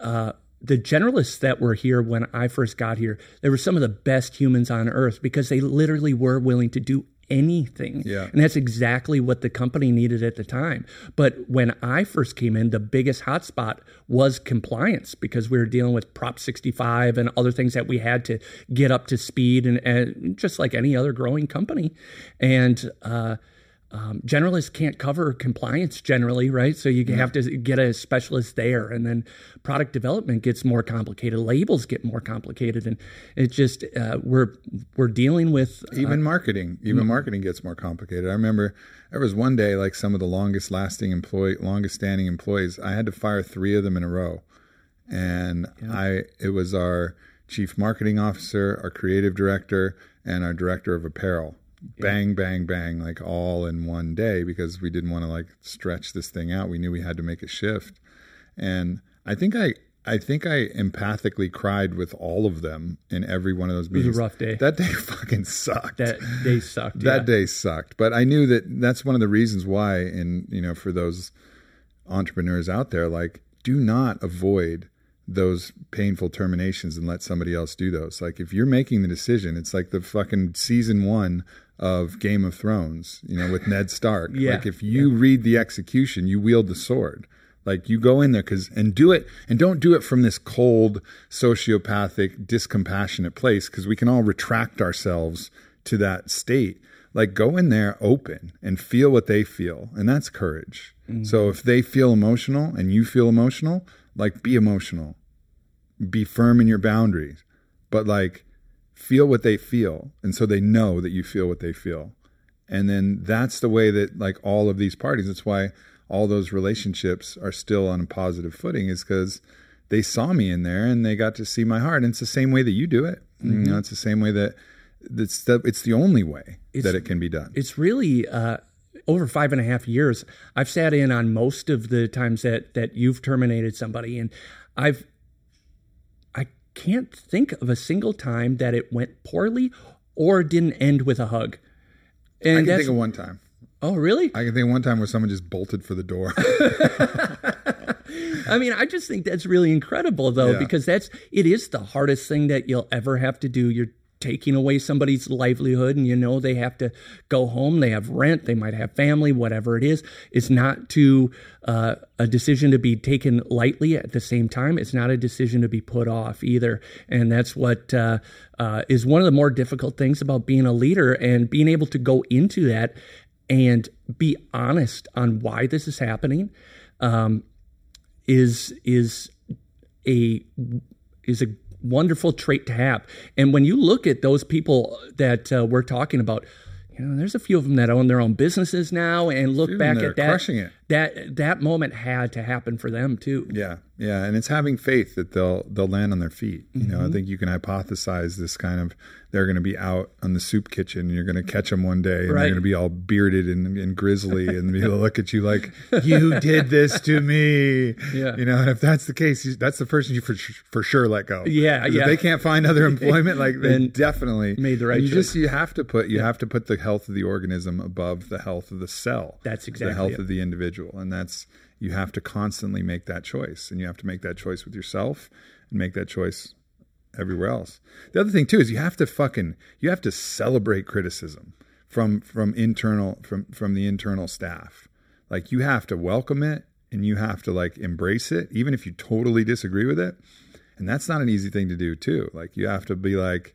Uh, the generalists that were here when I first got here, they were some of the best humans on earth because they literally were willing to do anything. Yeah. And that's exactly what the company needed at the time. But when I first came in, the biggest hotspot was compliance because we were dealing with Prop 65 and other things that we had to get up to speed and, and just like any other growing company. And, uh, um, generalists can't cover compliance generally, right? So you have to get a specialist there, and then product development gets more complicated. Labels get more complicated, and it just uh, we're we're dealing with Even marketing, even marketing gets more complicated. I remember there was one day, like some of the longest lasting employee, longest standing employees, I had to fire three of them in a row. And I, it was our chief marketing officer, our creative director, and our director of apparel. Bang, bang, bang, like all in one day because we didn't want to like stretch this thing out. We knew we had to make a shift. And I think I, I think I empathically cried with all of them in every one of those It was a rough day. That day <laughs> fucking sucked. that day sucked. that yeah. day sucked. But I knew that that's one of the reasons why, and you know, for those entrepreneurs out there, like, do not avoid those painful terminations and let somebody else do those. Like, if you're making the decision, it's like the fucking season one of Game of Thrones, you know, with Ned Stark. Yeah. Like, if you read the execution, you wield the sword. Like you go in there because and do it and don't do it from this cold, sociopathic, discompassionate place because we can all retract ourselves to that state. Like go in there open and feel what they feel, and that's courage. Mm-hmm. So if they feel emotional and you feel emotional, like be emotional, be firm in your boundaries, but like feel what they feel, and so they know that you feel what they feel. And then that's the way that like all of these parties that's why all those relationships are still on a positive footing is because they saw me in there and they got to see my heart. And it's the same way that you do it. You know it's the same way that it's the, it's the only way that it can be done. it's really uh, over five and a half years. I've sat in on most of the times that that you've terminated somebody, and I've can't think of a single time that it went poorly or didn't end with a hug. And I can think of one time. oh really? I can think of one time where someone just bolted for the door. <laughs> <laughs> I mean, I just think that's really incredible though, Yeah. because that's it is the hardest thing that you'll ever have to do. You're taking away somebody's livelihood and you know they have to go home, they have rent, they might have family, whatever it is. It's not to uh, a decision to be taken lightly at the same time. It's not a decision to be put off either. And that's what uh, uh, is one of the more difficult things about being a leader and being able to go into that and be honest on why this is happening. Um, is is a is a wonderful trait to have. And when you look at those people that uh, we're talking about, you know, there's a few of them that own their own businesses now, and look back at that. crushing it. That that moment had to happen for them too. Yeah, yeah, and it's having faith that they'll they'll land on their feet. You know, Mm-hmm. I think you can hypothesize this kind of they're going to be out on the soup kitchen. And you're going to catch them one day, and Right. they're going to be all bearded and, and grizzly, and be able to look at you like <laughs> you did this to me. Yeah. you know, and if that's the case, that's the person you for for sure let go. Yeah, yeah. If they can't find other employment, like they Then definitely made the right You choice. just you have to put you have to put the health of the organism above the health of the cell. That's exactly the health it. of the individual and that's you have to constantly make that choice. And you have to make that choice with yourself and make that choice everywhere else. The other thing too is you have to fucking you have to celebrate criticism from from internal from from the internal staff. Like you have to welcome it and you have to like embrace it even if you totally disagree with it. And that's not an easy thing to do too. Like you have to be like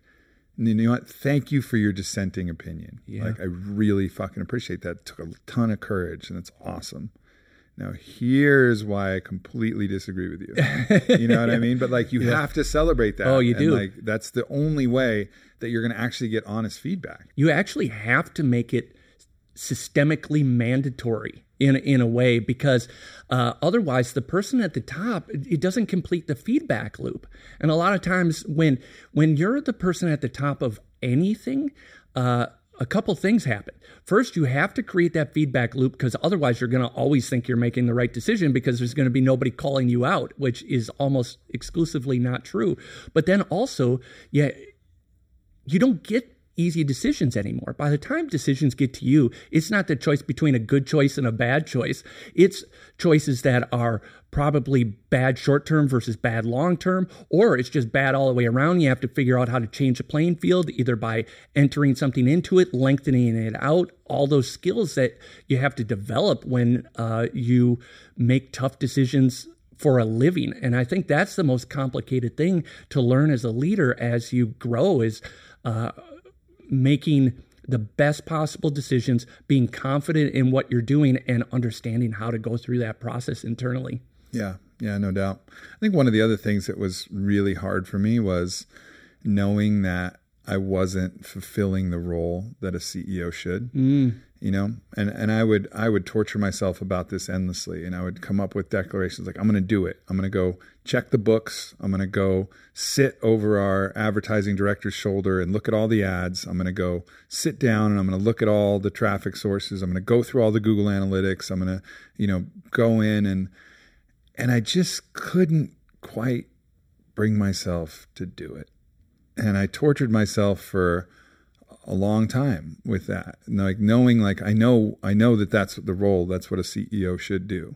you know what? Thank you for your dissenting opinion. Yeah. Like I really fucking appreciate that. It took a ton of courage and it's awesome. Now here's why I completely disagree with you. <laughs> You know what I mean? But like you have to celebrate that. Oh, you And, do. Like that's the only way that you're going to actually get honest feedback. you actually have to make it systemically mandatory in in a way because uh, otherwise the person at the top it doesn't complete the feedback loop. And a lot of times when when you're the person at the top of anything uh, a couple things happen. First you have to create that feedback loop because otherwise you're going to always think you're making the right decision because there's going to be nobody calling you out which is almost exclusively not true. But then also yeah you don't get easy decisions anymore. By the time decisions get to you, it's not the choice between a good choice and a bad choice. It's choices that are probably bad short term versus bad long term, or it's just bad all the way around. You have to figure out how to change the playing field either by entering something into it, lengthening it out, all those skills that you have to develop when uh, you make tough decisions for a living. And I think that's the most complicated thing to learn as a leader as you grow is uh, making the best possible decisions, being confident in what you're doing, and understanding how to go through that process internally. Yeah, yeah, no doubt. I think one of the other things that was really hard for me was knowing that I wasn't fulfilling the role that a CEO should. Mm. You know, and and I would I would torture myself about this endlessly, and I would come up with declarations like I'm going to do it. I'm going to go check the books. I'm going to go sit over our advertising director's shoulder and look at all the ads. I'm going to go sit down and I'm going to look at all the traffic sources. I'm going to go through all the Google Analytics. I'm going to you know go in and and I just couldn't quite bring myself to do it. And I tortured myself for a long time with that. Like knowing like I know I know that that's the role, that's what a CEO should do.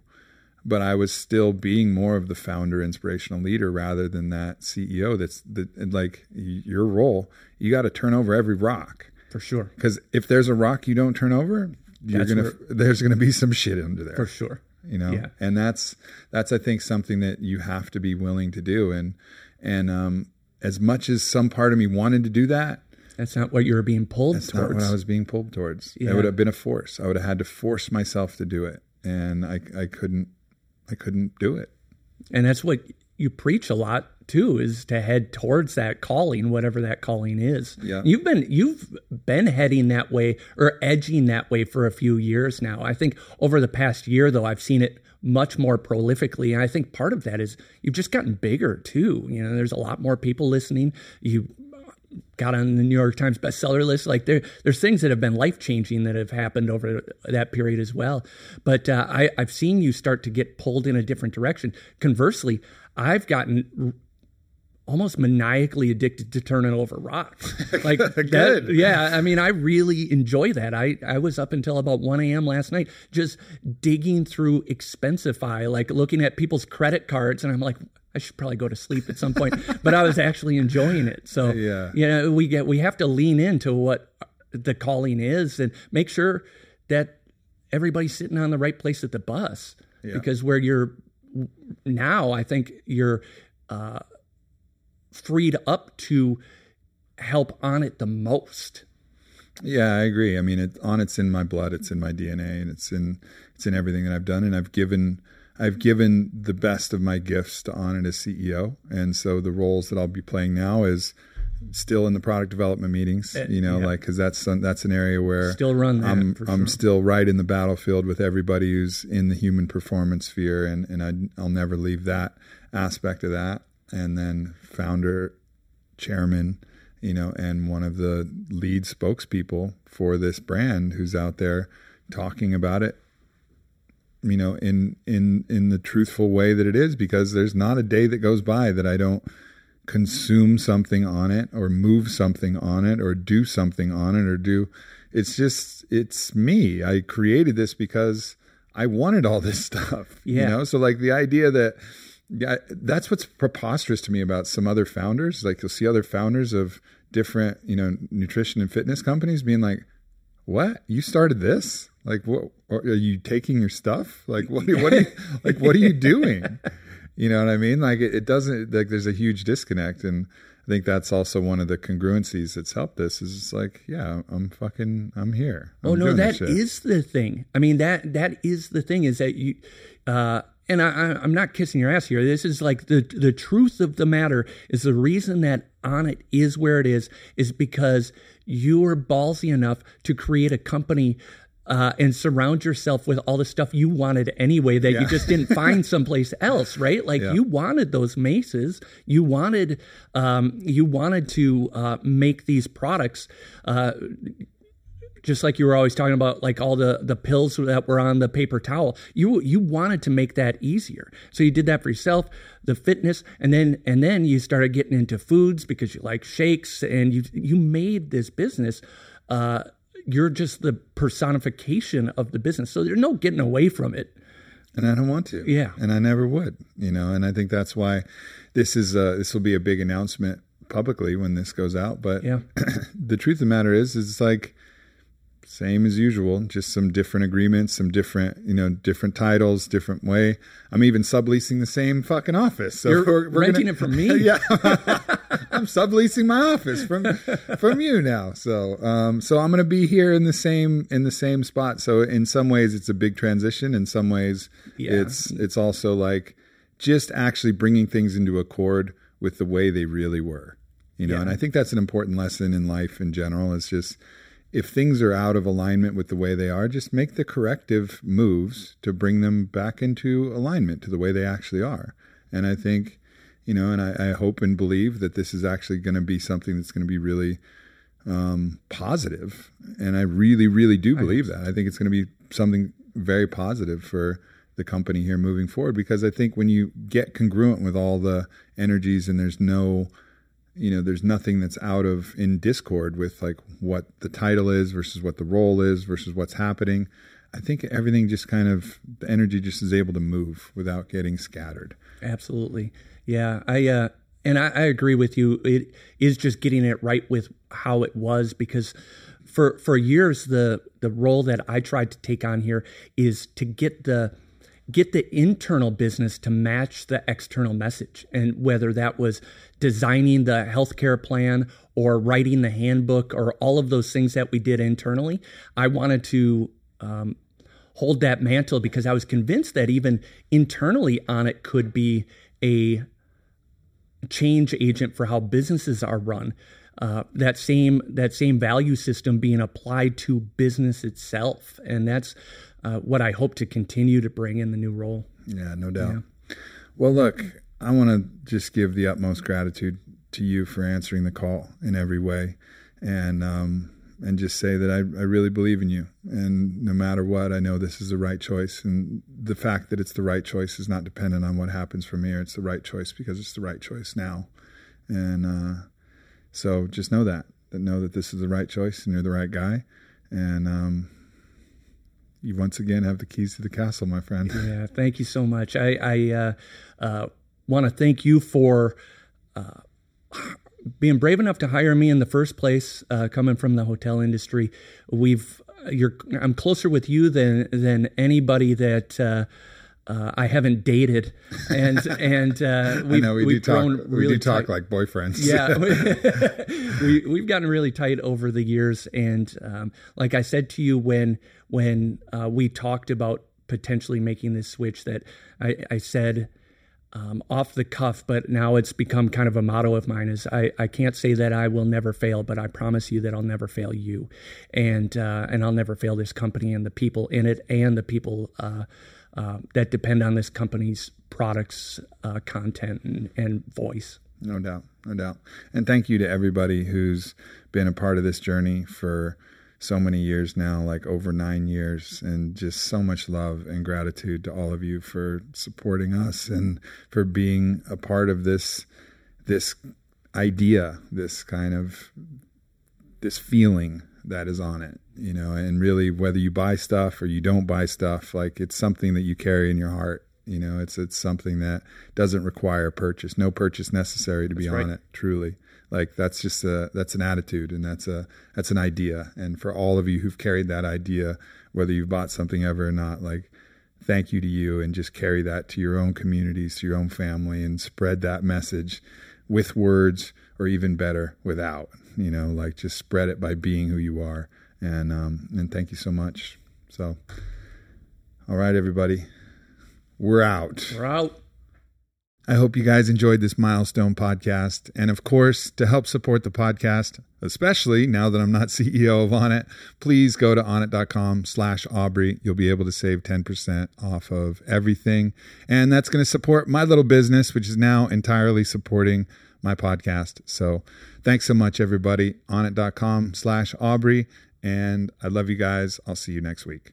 But I was still being more of the founder inspirational leader rather than that CEO that's the like your role, you got to turn over every rock. For sure. Cuz if there's a rock you don't turn over, you're That's to there's going to be some shit under there For sure. you know Yeah. and that's that's i think something that you have to be willing to do and and um as much as some part of me wanted to do that That's not what you were being pulled that's not towards. what i was being pulled towards Yeah. it would have been a force i would have had to force myself to do it and i i couldn't i couldn't do it. And that's what you preach a lot too is to head towards that calling whatever that calling is. Yeah. you've been you've been heading that way or edging that way for a few years now. I think over the past year though i've seen it much more prolifically. And i think part of that is you've just gotten bigger too. You know there's a lot more people listening. You got on the New York Times bestseller list. Like there, there's things that have been life changing that have happened over that period as well. But uh, I, I've seen you start to get pulled in a different direction. Conversely, I've gotten almost maniacally addicted to turning over rocks. <laughs> Like Good. that, yeah. I mean, I really enjoy that. I, I was up until about 1 a.m. last night just digging through Expensify, like looking at people's credit cards. And I'm like, I should probably go to sleep at some point, <laughs> but I was actually enjoying it. So, Yeah. you know, we get, we have to lean into what the calling is and make sure that everybody's sitting on the right place at the bus because where you're now, I think you're, uh, freed up to help Onnit the most. Yeah, I agree. I mean, it, Onnit's in my blood, it's in my DNA, and it's in it's in everything that I've done. And I've given I've given the best of my gifts to Onnit as CEO, and so the roles that I'll be playing now is still in the product development meetings. Eh, you know, yeah. like because that's that's an area where Still run that I'm I'm sure. still right in the battlefield with everybody who's in the human performance sphere, and and I, I'll never leave that aspect of that. And then founder, chairman, you know, and one of the lead spokespeople for this brand who's out there talking about it you know in in in the truthful way that it is because there's not a day that goes by that I don't consume something on it or move something on it or do something on it or do it's just it's me i created this because i wanted all this <laughs> stuff you Yeah. know so like the idea that yeah, that's what's preposterous to me about some other founders. Like you'll see other founders of different, you know, nutrition and fitness companies being like, "What? You started this? Like, what? Are you taking your stuff? Like, what? What are you <laughs> like? What are you doing? You know what I mean? Like, it, it doesn't. Like, there's a huge disconnect, and I think that's also one of the congruencies that's helped this. Is it's like, yeah, I'm fucking, I'm here. I'm Oh no, that is the thing. I mean that that is the thing is that you uh and I, I'm not kissing your ass here. This is like the the truth of the matter is the reason that Onnit is where it is is because you were ballsy enough to create a company uh, and surround yourself with all the stuff you wanted anyway that you just didn't find <laughs> someplace else, right? Like you wanted those maces, you wanted um, you wanted to uh, make these products. Uh, just like you were always talking about like all the the pills that were on the paper towel you you wanted to make that easier so you did that for yourself the fitness and then and then you started getting into foods because you like shakes and you you made this business uh you're just the personification of the business so there's no getting away from it and I don't want to. Yeah. and I never would. You know, and I think that's why this is uh, this will be a big announcement publicly when this goes out. But yeah <clears throat> the truth of the matter is, is it's like same as usual, just some different agreements, some different, you know, different titles, different way. I'm even subleasing the same fucking office. So You're renting it from me? <laughs> yeah, <laughs> I'm subleasing my office from from you now. So, um, so I'm going to be here in the same in the same spot. So, in some ways, it's a big transition. In some ways, Yeah. it's it's also like just actually bringing things into accord with the way they really were. You know, Yeah. and I think that's an important lesson in life in general. Is just if things are out of alignment with the way they are, just make the corrective moves to bring them back into alignment to the way they actually are. And I think, you know, and I, I hope and believe that this is actually going to be something that's going to be really um, positive. And I really, really do believe that. I think it's going to be something very positive for the company here moving forward because I think when you get congruent with all the energies and there's no you know there's nothing that's out of in discord with like what the title is versus what the role is versus what's happening i think everything just kind of the energy just is able to move without getting scattered Absolutely. Yeah. I, uh, and I, I agree with you. It is just getting it right with how it was because for, for years, the, the role that I tried to take on here is to get the, get the internal business to match the external message. And whether that was designing the healthcare plan or writing the handbook or all of those things that we did internally, I wanted to, um, hold that mantle because I was convinced that even internally Onnit could be a change agent for how businesses are run. Uh, that same that same value system being applied to business itself, and that's uh, what I hope to continue to bring in the new role. yeah no doubt well look i want to just give the utmost gratitude to you for answering the call in every way and um and just say that I, I really believe in you. And no matter what, I know this is the right choice. And the fact that it's the right choice is not dependent on what happens from here. It's the right choice because it's the right choice now. And uh, so just know that, that know that this is the right choice and you're the right guy. And um, you once again have the keys to the castle, my friend. Yeah, thank you so much. I, I uh, uh, want to thank you for uh, being brave enough to hire me in the first place. Uh, coming from the hotel industry, we've you're I'm closer with you than than anybody that. Uh, uh, I haven't dated, and and uh, <laughs> we've, we we've do talk. We really do talk tight. like boyfriends. Yeah, <laughs> <laughs> we we've gotten really tight over the years, and um, like I said to you when when uh, we talked about potentially making this switch, that I, I said um, off the cuff, but now it's become kind of a motto of mine is I, I can't say that I will never fail, but I promise you that I'll never fail you. And, uh, and I'll never fail this company and the people in it and the people, uh, that depend on this company's products, uh, content and, and voice. No doubt. No doubt. And thank you to everybody who's been a part of this journey for, so many years now, like over nine years, and just so much love and gratitude to all of you for supporting us and for being a part of this this idea, this kind of this feeling that is Onnit, you know, and really whether you buy stuff or you don't buy stuff, like it's something that you carry in your heart. You know, it's it's something that doesn't require purchase, no purchase necessary to be Onnit, truly. Like that's just a that's an attitude and that's a that's an idea. And for all of you who've carried that idea whether you've bought something ever or not like thank you to you and just carry that to your own communities to your own family and spread that message with words or even better without you know like just spread it by being who you are and um and thank you so much so all right everybody we're out we're out I hope you guys enjoyed this milestone podcast. And of course, to help support the podcast, especially now that I'm not <laughs> CEO of Onnit, please go to onnit.com slash Aubrey. You'll be able to save 10% off of everything. And that's going to support my little business, which is now entirely supporting my podcast. So thanks so much, everybody. Onnit.com slash Aubrey. And I love you guys. I'll see you next week.